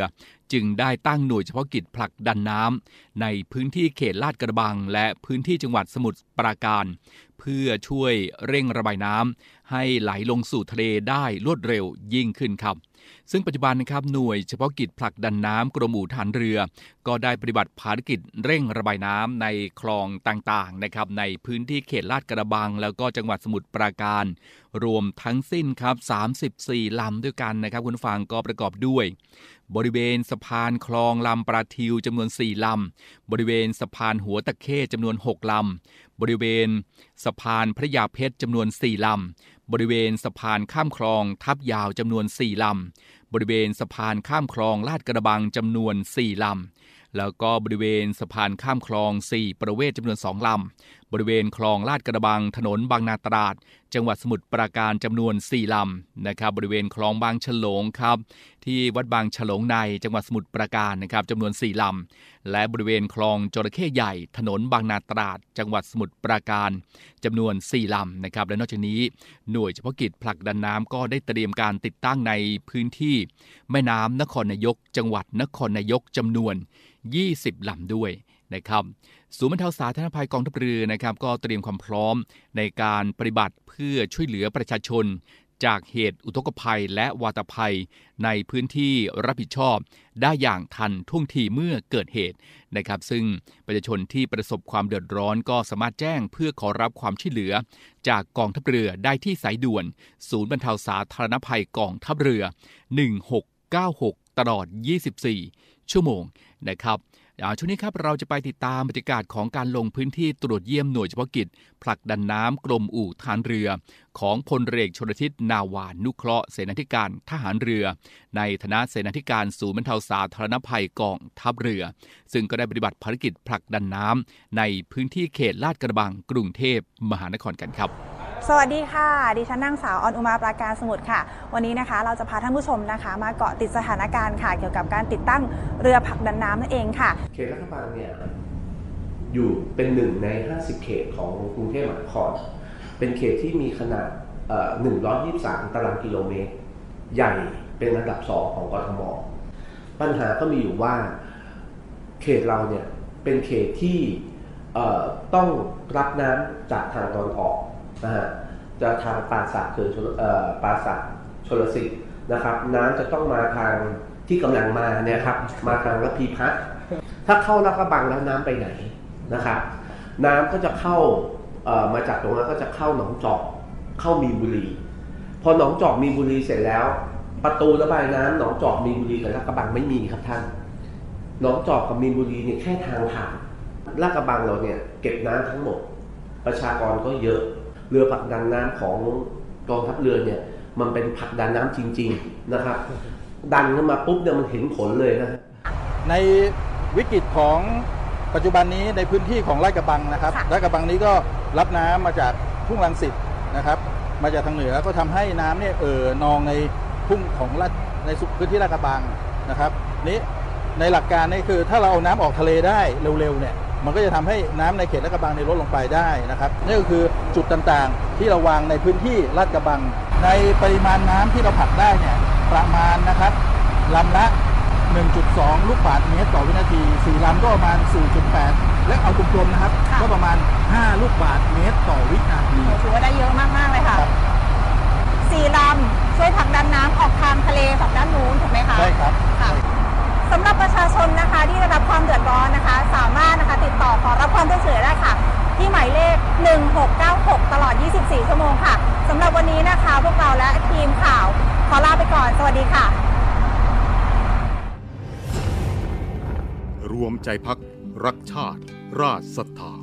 จึงได้ตั้งหน่วยเฉพาะกิจผลักดันน้ำในพื้นที่เขตลาดกระบัง และพื้นที่จังหวัดสมุทรปราการ เพื่อช่วยเร่งระบายน้ำให้ไหลลงสู่ทะเลได้รวดเร็วยิ่งขึ้นครับ ซึ่งปัจจุบันนะครับหน่วยเฉพาะกิจผลักดันน้ำกรมอู่ทหารเรือ ก็ได้ปฏิบัติภารกิจเร่งระบายน้ำในคลองต่างๆนะครับในพื้นที่เขตลาดกระบัง แล้วก็จังหวัดสมุทรปราการ รวมทั้งสิ้นครับ34 ลำด้วยกันนะครับคุณฟังก็ประกอบด้วย บริเวณสะพานคลองลำปราทิวจำนวน 4 ลำ บริเวณสะพานหัวตะเข้จำนวน 6 ลำ บริเวณสะพานพระยาเพชรจำนวน 4 ลำ บริเวณสะพานข้ามคลองทับยาวจำนวน 4 ลำ บริเวณสะพานข้ามคลองลาดกระบังจำนวน 4 ลำ แล้วก็บริเวณสะพานข้ามคลอง 4 ประเวศจำนวน 2 ลำ บริเวณคลองลาดกระบังถนนบางนาตราด จังหวัดสมุทรปราการจำนวน 4 ลำนะครับบริเวณคลองบางฉลงครับที่วัดบางฉลงในจังหวัดสมุทรปราการนะครับจำนวน 4 ลำ และบริเวณคลองจระเข้ใหญ่ ถนนบางนาตราด จังหวัดสมุทรปราการจำนวน 4 ลำนะครับและนอกจากนี้หน่วยเฉพาะกิจผลักดันน้ำก็ได้เตรียมการติดตั้งในพื้นที่ แม่น้ำนครนายก จังหวัดนครนายกจำนวน 20 ลำด้วย นะครับศูนย์บรรเทาสาธารณภัยกองทัพเรือนะครับก็เตรียมความพร้อมในการปฏิบัติเพื่อช่วยเหลือประชาชน จากเหตุอุทกภัยและวาตภัย ในพื้นที่รับผิดชอบ ได้อย่างทันท่วงทีเมื่อเกิดเหตุนะครับ ซึ่งประชาชนที่ประสบความเดือดร้อนก็สามารถแจ้งเพื่อขอรับความช่วยเหลือ จากกองทัพเรือได้ที่สายด่วน ศูนย์บรรเทาสาธารณภัยกองทัพเรือ 1696 ตลอด 24 ชั่วโมงนะครับ ช่วงนี้ครับเราจะไปติดตามบรรยากาศของการลงพื้นที่ตรวจเยี่ยมหน่วยเฉพาะกิจ ผลักดันน้ำกรมอู่ทารเรือ ของพลเรือเอกชนทิศนาวานุเคราะห์เสนาธิการทหารเรือ ในฐานะเสนาธิการศูนย์บรรเทาสาธารณภัยกองทัพเรือ ซึ่งก็ได้ปฏิบัติภารกิจผลักดันน้ำในพื้นที่เขตลาดกระบังกรุงเทพมหานครกันครับ สวัสดีค่ะ ดิฉันนางสาวออนอุมาปราการสมุทรค่ะ วันนี้นะคะเราจะพาท่านผู้ชมนะคะ มาเกาะติดสถานการณ์ค่ะ เกี่ยวกับการติดตั้งเรือผลักดันน้ำนั่นเองค่ะ เขตลาดกระบังเนี่ยอยู่เป็นหนึ่งใน 50 เขตของกรุงเทพมหานคร เป็นเขตที่มีขนาดเอ่อ123 ตารางกิโลเมตร ใหญ่เป็นอันดับสองของกทม ปัญหาก็มีอยู่ว่าเขตเราเนี่ยเป็นเขตที่ต้องรับน้ำจากทางตอนออก นะฮะจะทางปราสาทคือชลเอ่อปราสาทชลสิทธิ์นะครับน้ำจะต้องมาทางที่กำลังมาเนี่ยครับมาทางระพีพัฒถ้าเข้าลาดกระบังแล้วน้ำไปไหนนะครับ น้ำก็จะเข้ามาจากตรงนั้นก็จะเข้าหนองจอกเข้ามีนบุรี พอหนองจอกมีนบุรีเสร็จแล้ว ประตูระบายน้ำหนองจอกมีนบุรีกับลาดกระบังไม่มีครับท่านหนองจอกกับมีนบุรีเนี่ยแค่ทางผ่านลาดกระบังเราเนี่ยเก็บน้ำทั้งหมด ประชากรก็เยอะ เรือผลักดันน้ำของกองทัพเรือเนี่ย มันเป็นผลักดันน้ำจริง ๆนะครับ ดันขึ้นมาปุ๊บเนี่ยมันเห็นผลเลยนะฮะในวิกฤตของปัจจุบันนี้ในพื้นที่ของลาดกระบังนะครับค่ะลาดกระบังนี้ก็รับน้ำมาจากทุ่งลังสิตนะครับ มาจากทางเหนือก็ทำให้น้ำเนี่ยเอ่อนองในทุ่งของลาดในพื้นที่ลาดกระบังนะครับนี้ในหลักการนี่คือถ้าเราเอาน้ำออกทะเลได้เร็วๆเนี่ย มันก็จะทำให้น้ำในเขตลาดกระบังในยลดลงไปได้นะครับนี่ก็คือจุดต่างๆ ที่เราวางในพื้นที่ลาดกระบัง ในปริมาณน้ำที่เราผลักได้เนี่ยประมาณนะครับลำละ 1.2 ลูกบาศก์เมตรต่อวินาที4ลำก็ประมาณ 4.8 และเอากลมๆนะครับค่ะก็ประมาณ 5 ลูกบาศก์เมตรต่อวินาทีถือว่าได้เยอะมากๆเลยค่ะครับสี่ลำช่วยผลักดันน้ำออกทางทะเลฝั่งด้านนู้นถูกไหมคะใช่ครับค่ะ สำหรับประชาชนนะคะที่ได้รับความเดือดร้อนนะคะ สามารถนะคะติดต่อขอรับความช่วยเหลือได้ค่ะ ที่หมายเลข 1696 ตลอด 24 ชั่วโมงค่ะสำหรับวันนี้นะคะ พวกเราและทีมข่าวขอลาไปก่อน สวัสดีค่ะ รวมใจพักรักชาติ ราชศรัทธา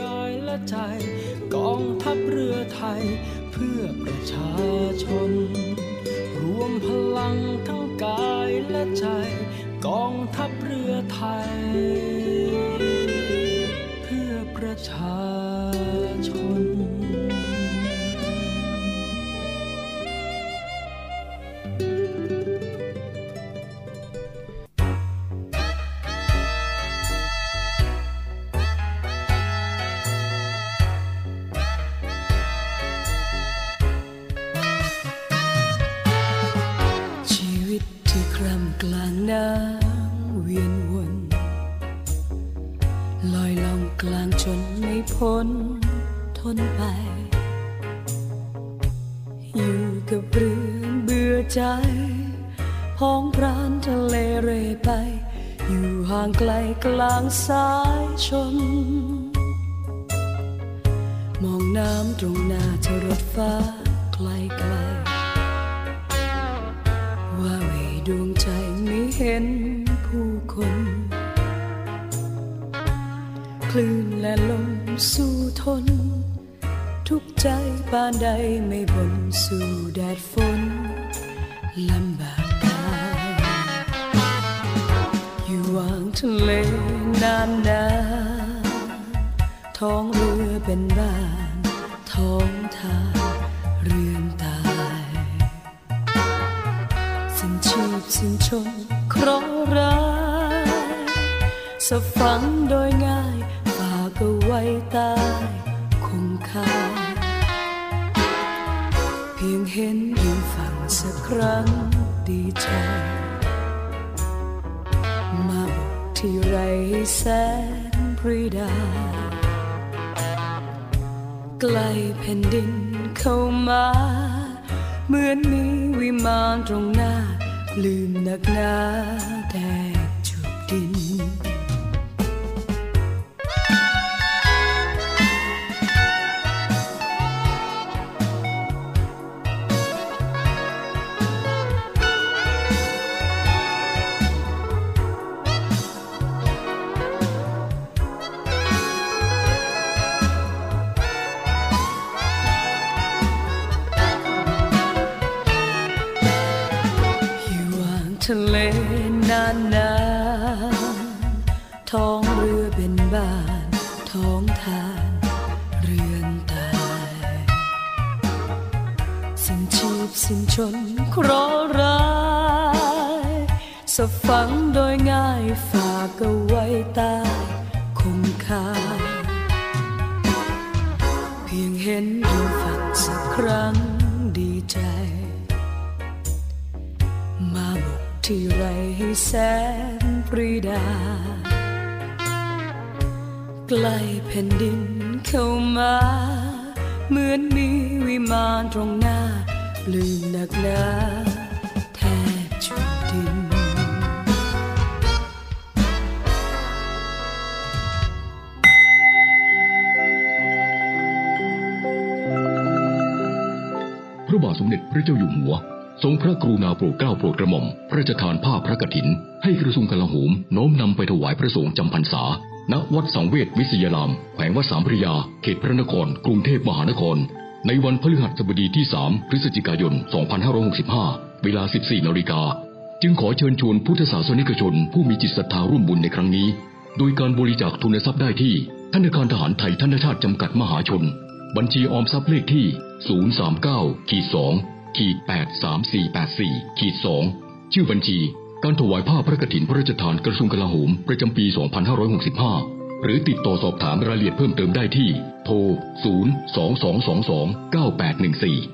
กายและใจ กองทัพเรือไทย เพื่อประชาชน รวมพลังทั้งกายและใจ กองทัพเรือไทย เพื่อประชา เข้ามา เหมือนมีวิมานตรงหน้า ลืมหนักหนาแดกจุดดิน สะฝังโดยง่ายฝากเอาไว้ใต้คงคา เพียงเห็นดูฝันสักครั้งดีใจ มาบุกที่ไรให้แสนปรีดา ใกล้แผ่นดินเข้ามา เหมือนมีวิมานตรงหน้าปลื้มหนักหนา เจ้าอยู่หัว ทรงพระกรุณาโปรดเกล้าโปรดกระหม่อมพระราชทานผ้าพระกฐิน ให้กระทรวงกลาโหมน้อมนำไปถวายพระสงฆ์จำพรรษา ณวัดสังเวชวิทยาราม แขวงวัดสามพระยา เขตพระนคร กรุงเทพมหานคร ในวันพฤหัสบดีที่ 3 พฤศจิกายน 2565 เวลา 14นาฬิกาจึงขอเชิญชวนพุทธศาสนิกชน ผู้มีจิตศรัทธาร่วมบุญในครั้งนี้ โดยการบริจาคทุนทรัพย์ได้ที่ธนาคารทหารไทยธนชาติจำกัดมหาชน บัญชีออมทรัพย์เลขที่ 039 ขีดแปดสามสี่แปดสี่ขีดสองชื่อบัญชี การถวายผ้าพระกฐินพระราชทานกระทรวงกลาโหมประจำปี 2565 หรือติดต่อสอบถามรายละเอียดเพิ่มเติมได้ที่ โทร 022229814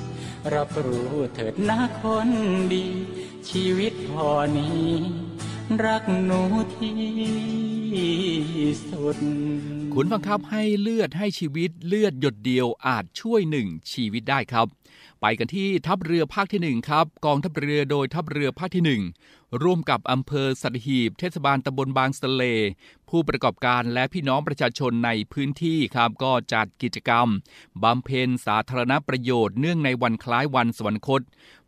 รับรู้เถิดนะคนดี ชีวิตพอนี้ รักหนูที่สุดคุณฟังครับให้เลือดให้ชีวิตเลือดหยดเดียวอาจช่วยหนึ่งชีวิตได้ครับ ไปกันที่ทัพเรือภาคที่หนึ่งครับ กองทัพเรือโดยทัพเรือภาคที่หนึ่งร่วมกับอำเภอสัตหีบ เทศบาลตำบลบางสะเล ผู้ประกอบการและพี่น้องประชาชนในพื้นที่ครับก็จัดกิจกรรมบำเพ็ญสาธารณประโยชน์เนื่องในวันคล้ายวันสวรรคต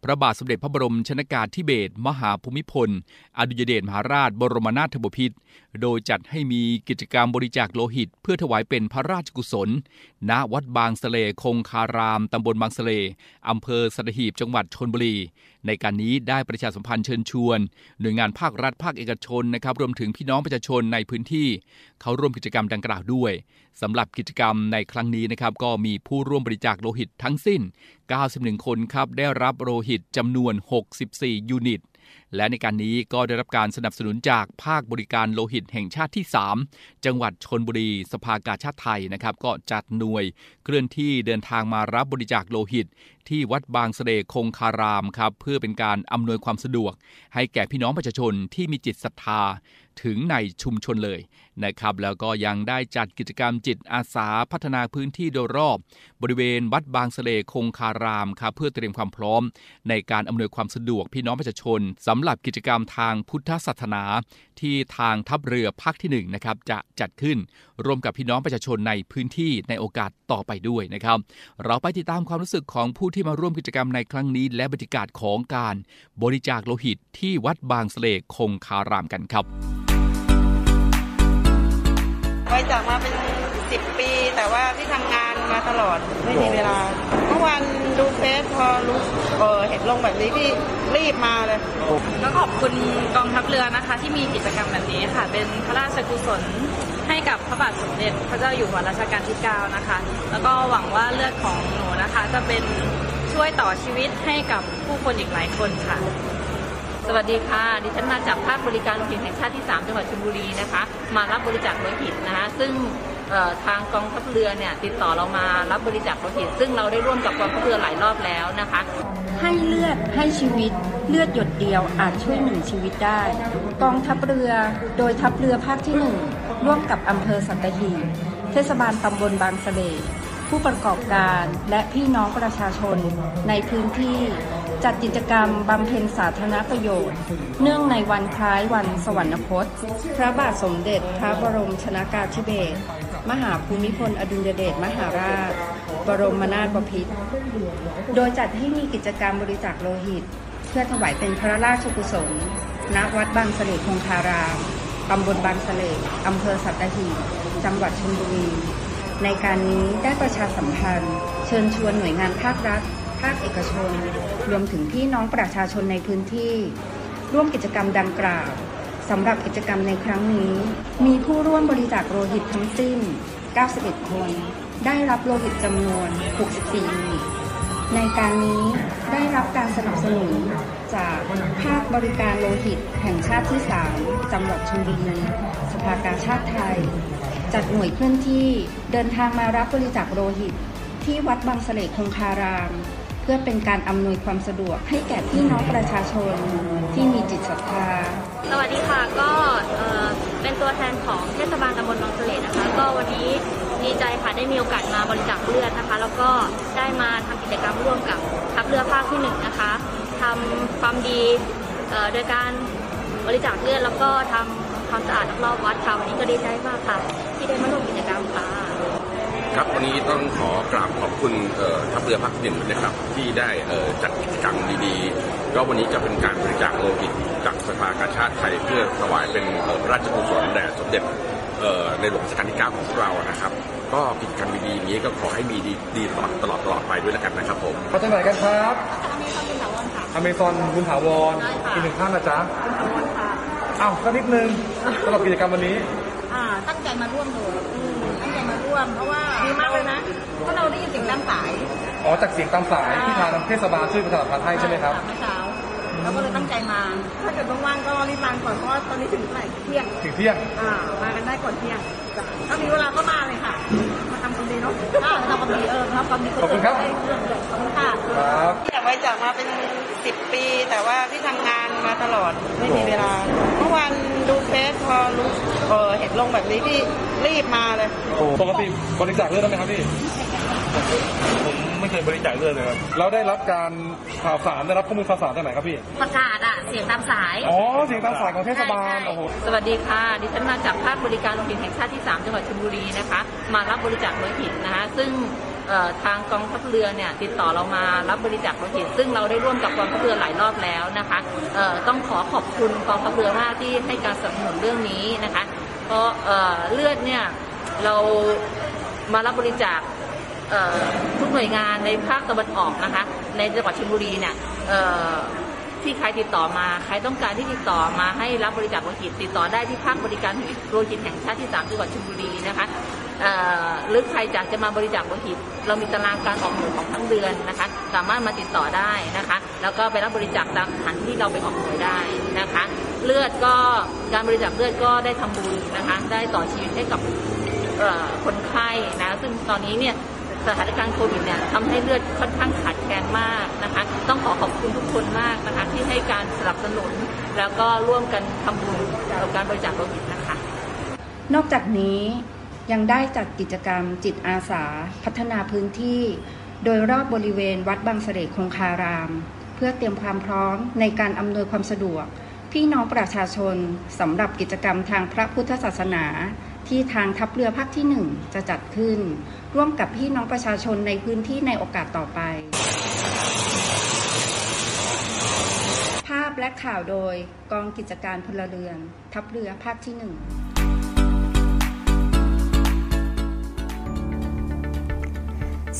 พระบาทสมเด็จพระบรมชนากาธิเบศรมหาภูมิพล อดุยเดชมหาราชบรมนาถบพิตรโดยจัดให้มีกิจกรรมบริจาคโลหิต เพื่อถวายเป็นพระราชกุศล ณวัดบางสะเลคงคาราม ตำบลบางสะเลอำเภอสัตหีบจังหวัดชนบุรี ในการนี้ได้ประชาสัมพันธ์เชิญชวน หน่วยงานภาครัฐภาคเอกชนนะครับรวมถึงพี่น้องประชาชนในพื้นที่ เขาร่วมกิจกรรมดังกล่าวด้วย สำหรับกิจกรรมในครั้งนี้นะครับก็มีผู้ร่วมบริจาคโลหิตทั้งสิ้น 91 คนครับได้รับโลหิตจำนวน 64 ยูนิต และในการนี้ก็ได้รับการสนับสนุนจากภาคบริการโลหิตแห่งชาติที่ 3 จังหวัดชนบุรี สภากาชาติไทยนะครับก็จัดหน่วยเคลื่อนที่เดินทางมารับบริจาคโลหิต ที่วัดบางเสดคงคารามครับเพื่อเป็นการอำนวยความสะดวก ให้แก่พี่น้องประชาชนที่มีจิตศรัทธาถึงในชุมชนเลยนะครับแล้วก็ยังได้จัดกิจกรรมจิตอาสาพัฒนาพื้นที่โดยรอบ บริเวณวัดบางสะเลคงคารามครับเพื่อเตรียมความพร้อม ในการอำนวยความสะดวกพี่น้องประชาชนสำหรับกิจกรรมทางพุทธศาสนา ที่ทางทัพเรือภาคที่1นะครับจะจัดขึ้นร่วมกับพี่น้องประชาชนในพื้นที่ในโอกาสต่อไปด้วยนะครับ เราไปติดตามความรู้สึกของผู้ที่มาร่วมกิจกรรมในครั้งนี้ และบรรยากาศของการบริจาคโลหิตที่วัดบางสะเลคงคารามกันครับ บริจาคมาเป็นสิบปี แต่ว่าที่ทำงานมาตลอดไม่มีเวลา เมื่อวานดูเฟซพอรู้เออเห็นลงแบบนี้พี่รีบมาเลยก็ขอบคุณกองทัพเรือนะคะ ที่มีกิจกรรมแบบนี้ค่ะ เป็นพระราชกุศลให้กับพระบาทสมเด็จพระเจ้าอยู่หัวรัชกาลที่ 9 นะคะ แล้วก็หวังว่าเลือดของหนูนะคะ จะเป็นช่วยต่อชีวิตให้กับผู้คนอีกหลายคนค่ะ สวัสดีค่ะ ดิฉันมาจากภาคบริการโลหิตแห่งชาติที่ 3 จังหวัดชลบุรีนะคะ มารับบริจาคโลหิตนะคะ ซึ่งทางกองทัพเรือเนี่ยติดต่อเรามารับบริจาคโลหิต ซึ่งเราได้ร่วมกับกองทัพเรือหลายรอบแล้วนะคะ ให้เลือดให้ชีวิตเลือดหยดเดียวอาจช่วยหนึ่งชีวิตได้ กองทัพเรือโดยทัพเรือภาคที่หนึ่งร่วมกับอำเภอสัตหีบเทศบาลตำบลบางสะเล ผู้ประกอบการและพี่น้องประชาชนในพื้นที่จัดกิจกรรมบำเพ็ญสาธารณประโยชน์ เนื่องในวันคล้ายวันสวรรคต พระบาทสมเด็จพระบรมชนากาธิเบศรมหาภูมิพลอดุลยเดชมหาราช บรมนาถบพิตรโดยจัดให้มีกิจกรรมบริจาคโลหิต เพื่อถวายเป็นพระราชกุศลณวัดบางสเลคงคารามตำบลบางสเลอำเภอสัตหีบจังหวัดชลบุรี ในการนี้ได้ประชาสัมพันธ์ เชิญชวนหน่วยงานภาครัฐ ภาคเอกชน รวมถึงพี่น้องประชาชนในพื้นที่ ร่วมกิจกรรมดังกล่าวสำหรับกิจกรรมในครั้งนี้ มีผู้ร่วมบริจาคโลหิตทั้งสิ้น 91 คน ได้รับโลหิตจำนวน 64ยูนิตในการนี้ได้รับการสนับสนุนจากภาคบริการโลหิตแห่งชาติที่ 3 จังหวัดชลบุรีสภากาชาติไทย จัดหน่วยเคลื่อนที่เดินทางมารับบริจาคโลหิต ที่วัดบางเสลคงคาราม เพื่อเป็นการอำนวยความสะดวกให้แก่พี่น้องประชาชนที่มีจิตศรัทธา สวัสดีค่ะก็เอ่อเป็นตัวแทนของเทศบาลตำบลบางเสลนะคะ ก็วันนี้ดีใจค่ะได้มีโอกาสมาบริจาคเลือดนะคะ แล้วก็ได้มาทำกิจกรรมร่วมกับทัพเรือภาคที่หนึ่งนะคะทำความดีโดยการบริจาคเลือดแล้วก็ทำความสะอาดรอบๆวัดค่ะวันนี้ก็ดีใจมากค่ะ ที่ได้มาร่วมกิจกรรมค่ะ ครับวันนี้ต้องขอกราบขอบคุณเอ่อทัพเรือภาคหนึ่งนะครับที่ได้เอ่อจัดกิจกรรมดีๆ ก็วันนี้จะเป็นการบริจาคโลหิตจากสภากาชาติไทยเพื่อถวายเป็นเอ่อพระราชกุศลแด่สมเด็จเอ่อในหลวงรัชกาลที่ 9 ของพวกเรานะครับ ก็กิจกรรมดีๆอย่างนี้ก็ขอให้มีดีดีตลอดตลอดตลอดไปด้วยแล้วกันนะครับผมมาจากไหนกันครับอเมซอนบุญถาวรอีกหนึ่งท่านนะจ๊ะอ้าวก็นิดนึงสำหรับกิจกรรมวันนี้ อ่าตั้งใจมาร่วมเลยตั้งใจมาร่วม เพราะว่าดีมากเลยนะเพราะเราได้ยินเสียงดังสายอ๋อจากเสียงตามสายที่ทางเทศบาลช่วยประชาสัมพันธ์ให้ใช่ไหมครับเมื่อเช้าเราก็เลยตั้งใจมา ถ้าเกิดว่างๆก็รีบมาก่อนเพราะว่าตอนนี้ถึงเท่าไหร่เที่ยงถึงเที่ยงอ่ามากันได้ก่อนเที่ยงจ้ะถ้ามีเวลาก็มาเลยค่ะมาทำความดีเนาะอ่าทำความดีเออทำความดีขอบคุณครับขอบคุณค่ะครับอยาก บริจาคมาเป็นสิบปี แต่ว่าที่ทำงานมาตลอดไม่มีเวลา เมื่อวานดูเฟซพอรู้เออเห็นลงแบบนี้พี่รีบมาเลยปกติบริจาคเลือดได้ไหมครับพี่ผมไม่เคยบริจาคเลือดเลยครับแล้วได้รับการข่าวสารได้รับข้อมูลข่าวสารจากไหนครับพี่ประกาศอะเสียงตามสายอ๋อเสียงตามสายของเทศบาลโอ้โหสวัสดีค่ะดิฉันมาจากภาคบริการโลหิตแห่งชาติที่ 3 จังหวัดชลบุรีนะคะ มารับบริจาคโลหิตนะคะซึ่งเอ่อ ทางกองทัพเรือเนี่ยติดต่อเรามารับบริจาคโลหิตซึ่งเราได้ร่วมกับกองทัพเรือหลายรอบแล้วนะคะต้องขอขอบคุณกองทัพเรือมากที่ให้การสนับสนุนเรื่องนี้นะคะ เพราะเลือดเนี่ยเรามารับบริจาคทุกหน่วยงานในภาคตะวันออกนะคะ ในจังหวัดชลบุรีเนี่ยที่ใครติดต่อมาใครต้องการที่ติดต่อมาให้รับบริจาคโลหิตติดต่อได้ที่ภาคบริการโลหิตแห่งชาติที่3จังหวัดชลบุรีนะคะ หรือใครอยากจะมาบริจาคโลหิต เรามีตารางการออกหน่วยของทั้งเดือนนะคะ สามารถมาติดต่อได้นะคะ แล้วก็ไปรับบริจาคตามสถานที่เราไปออกหน่วยได้นะคะ เลือดก็การบริจาคเลือดก็ได้ทำบุญนะคะ ได้ต่อชีวิตให้กับคนไข้นะ ซึ่งตอนนี้เนี่ยสถานการณ์โควิดเนี่ยทำให้เลือดค่อนข้างขาดแคลนมากนะคะ ต้องขอขอบคุณทุกคนมากนะคะ ที่ให้การสนับสนุน แล้วก็ร่วมกันทำบุญกับการบริจาคโลหิตนะคะ นอกจากนี้ ยังได้จัดกิจกรรมจิตอาสา พัฒนาพื้นที่ โดยรอบบริเวณวัดบางเสด็จคงคาราม เพื่อเตรียมความพร้อมในการอำนวยความสะดวก พี่น้องประชาชนสำหรับกิจกรรมทางพระพุทธศาสนา ที่ทางทัพเรือภาคที่หนึ่งจะจัดขึ้น ร่วมกับพี่น้องประชาชนในพื้นที่ในโอกาสต่อไป ภาพและข่าวโดยกองกิจการพลเรือน ทัพเรือภาคที่หนึ่ง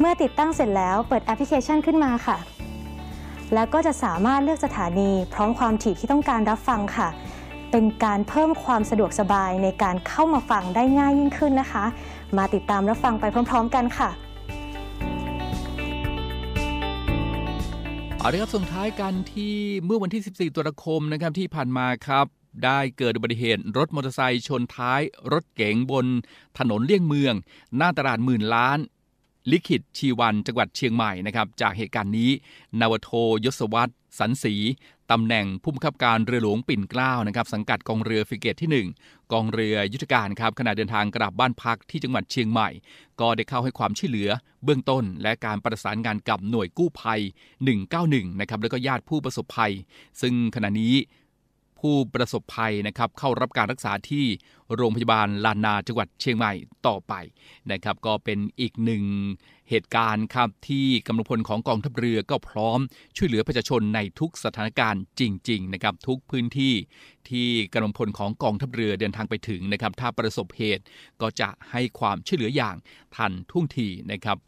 เมื่อติดตั้งเสร็จแล้วเปิดแอปพลิเคชันขึ้นมาค่ะ แล้วก็จะสามารถเลือกสถานี พร้อมความถี่ที่ต้องการรับฟังค่ะ เป็นการเพิ่มความสะดวกสบายในการเข้ามาฟังได้ง่ายยิ่งขึ้นนะคะ มาติดตามรับฟังไปพร้อม ๆ กันค่ะเอาละครับส่งท้ายกันที่เมื่อวันที่ 14ตุลาคมนะครับที่ผ่านมาครับ ได้เกิดอุบัติเหตุรถมอเตอร์ไซค์ชนท้าย รถเก๋งบนถนนเลี่ยงเมือง หน้าตลาดหมื่นล้าน ลิขิตชีวันจังหวัดเชียงใหม่นะครับจากเหตุการณ์นี้ นาวโทยศวัตรสันสีตำแหน่งผู้บังคับการเรือหลวงปิ่นเกล้านะครับสังกัดกองเรือฟิเกตที่ 1 กองเรือยุทธการครับขณะเดินทางกลับบ้านพักที่จังหวัดเชียงใหม่ ก็ได้เข้าให้ความช่วยเหลือ เบื้องต้น และการประสานงานกับหน่วยกู้ภัย 191นะครับแล้วก็ญาติผู้ประสบภัย ซึ่งขณะนี้ผู้ประสบภัยนะครับเข้ารับการรักษาที่ โรงพยาบาลลานนาจังหวัดเชียงใหม่ต่อไปนะครับ ก็เป็นอีกหนึ่งเหตุการณ์ครับที่กำลังพลของกองทัพเรือก็พร้อมช่วยเหลือประชาชนในทุกสถานการณ์จริง ๆ นะครับ ทุกพื้นที่ที่กำลังพลของกองทัพเรือเดินทางไปถึงนะครับ ถ้าประสบเหตุก็จะให้ความช่วยเหลืออย่างทันท่วงทีนะครับ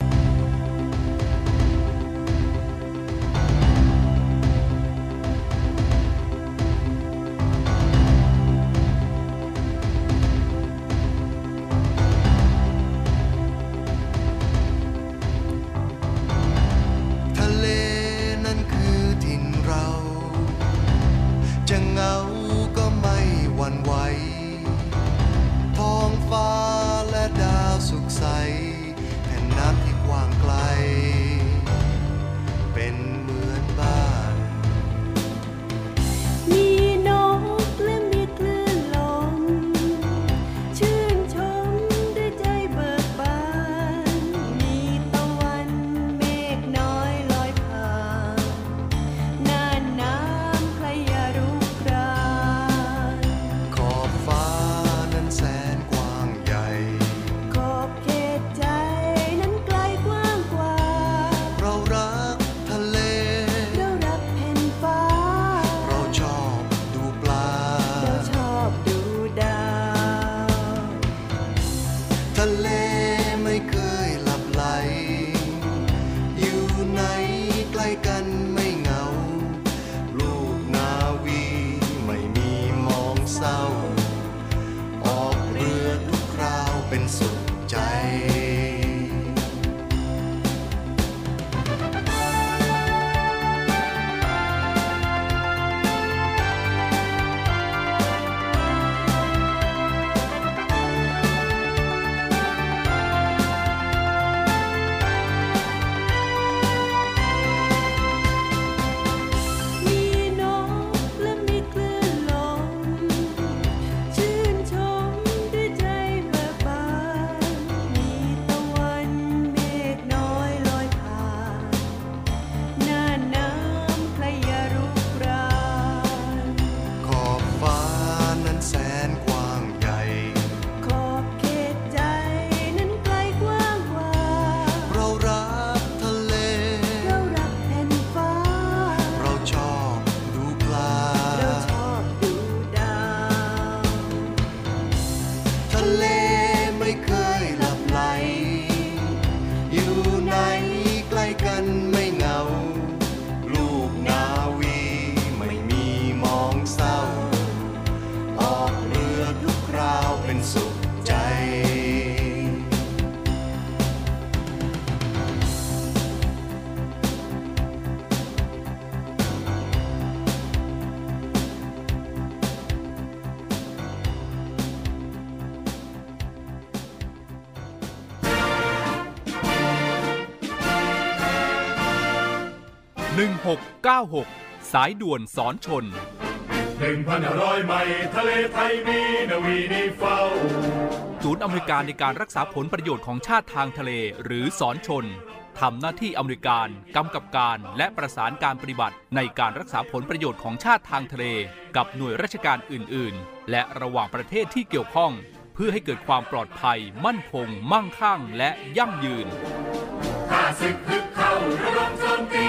96 สายด่วนสอนชนหนึ่งพันร้อยไมล์ทะเลไทยมีนาวีนิเฝ้า ศูนย์อเมริการในการรักษาผลประโยชน์ของชาติทางทะเลหรือสอนชนทำหน้าที่อเมริการกำกับการและประสานการปฏิบัติในการรักษาผลประโยชน์ของชาติทางทะเล กับหน่วยราชการอื่น ๆ และระหว่างประเทศที่เกี่ยวข้อง เพื่อให้เกิดความปลอดภัย มั่นคง มั่งคั่ง และยั่งยืนข้าศึกฮึกเข้าระดมโจมตี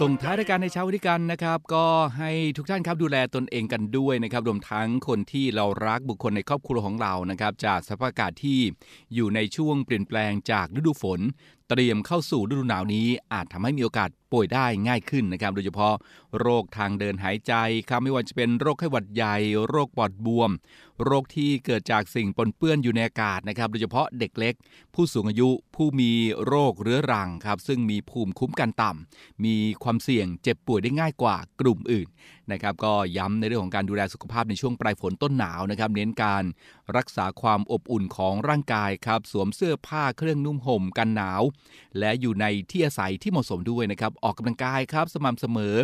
ส่งท้ายรายการในเช้าวันนี้กันนะครับ ก็ให้ทุกท่านครับดูแลตนเองกันด้วยนะครับรวมทั้งคนที่เรารักบุคคลในครอบครัวของเรานะครับ จากสภาพอากาศที่อยู่ในช่วงเปลี่ยนแปลงจากฤดูฝน เตรียมเข้าสู่ฤดูหนาวนี้อาจทำให้มีโอกาสป่วยได้ง่ายขึ้นนะครับ โดยเฉพาะโรคทางเดินหายใจครับไม่ว่าจะเป็นโรคไข้หวัดใหญ่ โรคปอดบวม โรคที่เกิดจากสิ่งปนเปื้อนอยู่ในอากาศนะครับ โดยเฉพาะเด็กเล็ก ผู้สูงอายุผู้มีโรคเรื้อรังครับซึ่งมีภูมิคุ้มกันต่ำมีความเสี่ยงเจ็บป่วยได้ง่ายกว่ากลุ่มอื่นนะครับก็ย้ำในเรื่องของการดูแลสุขภาพในช่วงปลายฝนต้นหนาวนะครับเน้นการรักษาความอบอุ่นของร่างกายครับสวมเสื้อผ้าเครื่องนุ่มห่มกันหนาว และอยู่ในที่อาศัยที่เหมาะสมด้วยนะครับออกกำลังกายครับสม่ำเสมอ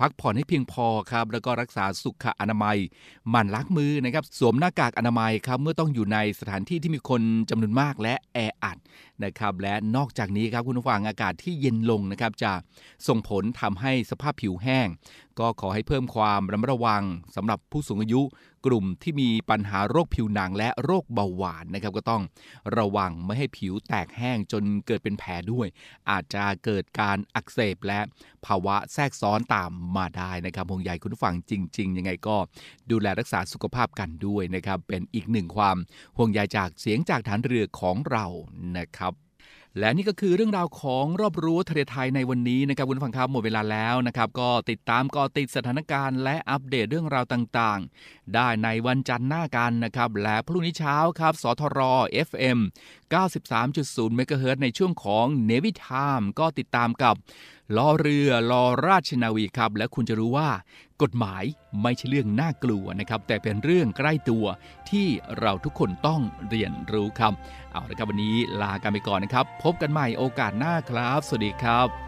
พักผ่อนให้เพียงพอครับแล้วก็รักษาสุขอนามัยหมั่นล้างมือนะครับสวมหน้ากากอนามัยครับเมื่อต้องอยู่ในสถานที่ที่มีคนจำนวนมากและแออัด นะครับและนอกจากนี้ครับคุณผู้ฟังอากาศที่เย็นลงนะครับจะส่งผลทำให้สภาพผิวแห้ง ก็ขอให้เพิ่มความระมัดระวังสำหรับผู้สูงอายุกลุ่มที่มีปัญหาโรคผิวหนังและโรคเบาหวานนะครับก็ต้องระวังไม่ให้ผิวแตกแห้งจนเกิดเป็นแผลด้วย อาจจะเกิดการอักเสบและภาวะแทรกซ้อนตามมาได้นะครับห่วงใยคุณฟังจริง ๆ ยังไงก็ดูแลรักษาสุขภาพกันด้วยนะครับเป็นอีกหนึ่งความห่วงใยจากเสียงจากฐานเรือของเรานะครับ และนี่ก็คือเรื่องราวของรอบรู้ทะเลไทยในวันนี้นะครับคุณผู้ฟังครับหมดเวลาแล้วนะครับก็ติดตามก็ติดสถานการณ์และอัปเดตเรื่องราวต่างๆ ได้ในวันจันทร์หน้ากันนะครับและพรุ่งนี้เช้าครับสทร FM 93.0เมกะเฮิรตซ์ในช่วงของเนวิทามก็ติดตามกับ ล้อเรือลอราชนาวีครับ และคุณจะรู้ว่า กฎหมายไม่ใช่เรื่องน่ากลัวนะครับ แต่เป็นเรื่องใกล้ตัวที่เราทุกคนต้องเรียนรู้ครับ เอาละครับวันนี้ลากันไปก่อนนะครับ พบกันใหม่โอกาสหน้าครับ สวัสดีครับ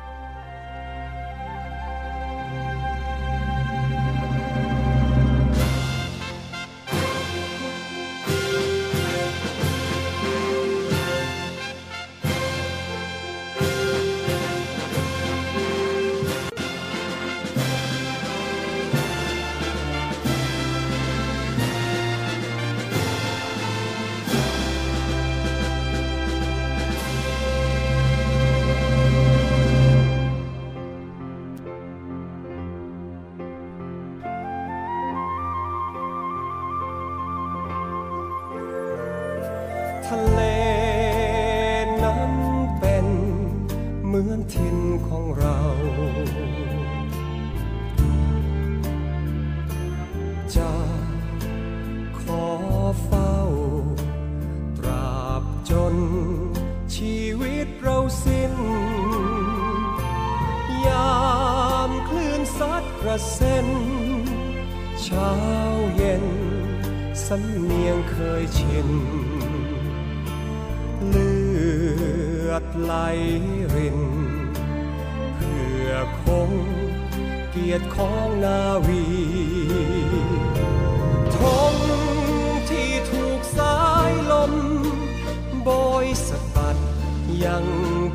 ยัง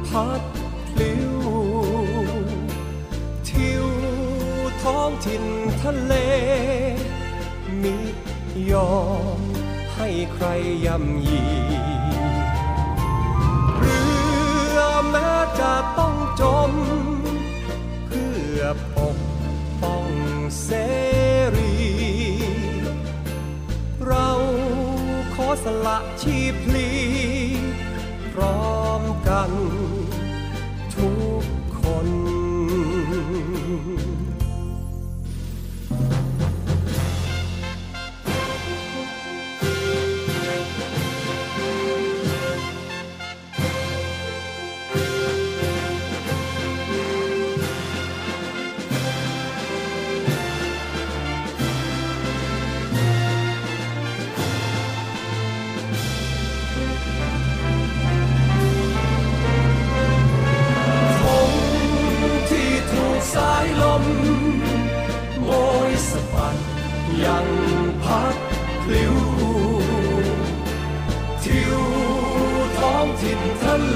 พัดพลิ้ว ทิวท้องถิ่นทะเล มิยอมให้ใครย่ำยีเรือแม้จะต้องจม เพื่อปกป้องเสรี เราขอสละชีพลี ร้อมกันทุกคน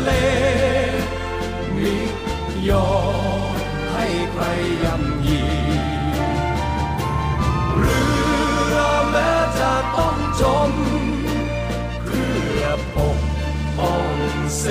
เลมิยอมให้ใครย่ำยีเรือแม้จะต้องจมเพื่อปกป้องเส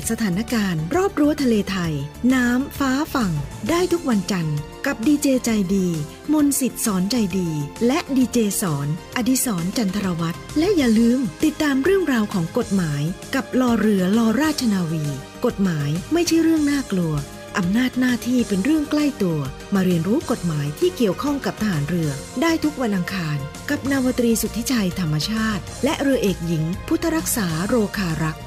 ตสถานการณ์ รอบรั้วทะเลไทย น้ำฟ้าฝั่ง ได้ทุกวันจันทร์ กับดีเจใจดี มนสิทธิ์สอนใจดี และดีเจสอน อดิสรจันทรวัตรและอย่าลืมติดตามเรื่องราวของกฎหมาย กับลอเรือลอราชนาวี กฎหมายไม่ใช่เรื่องน่ากลัวอำนาจหน้าที่เป็นเรื่องใกล้ตัว มาเรียนรู้กฎหมายที่เกี่ยวข้องกับทหารเรือ ได้ทุกวันอังคาร กับนาวตรีสุทธิชัยธรรมชาติ และเรือเอกหญิง พุทธรักษาโรคารักษ์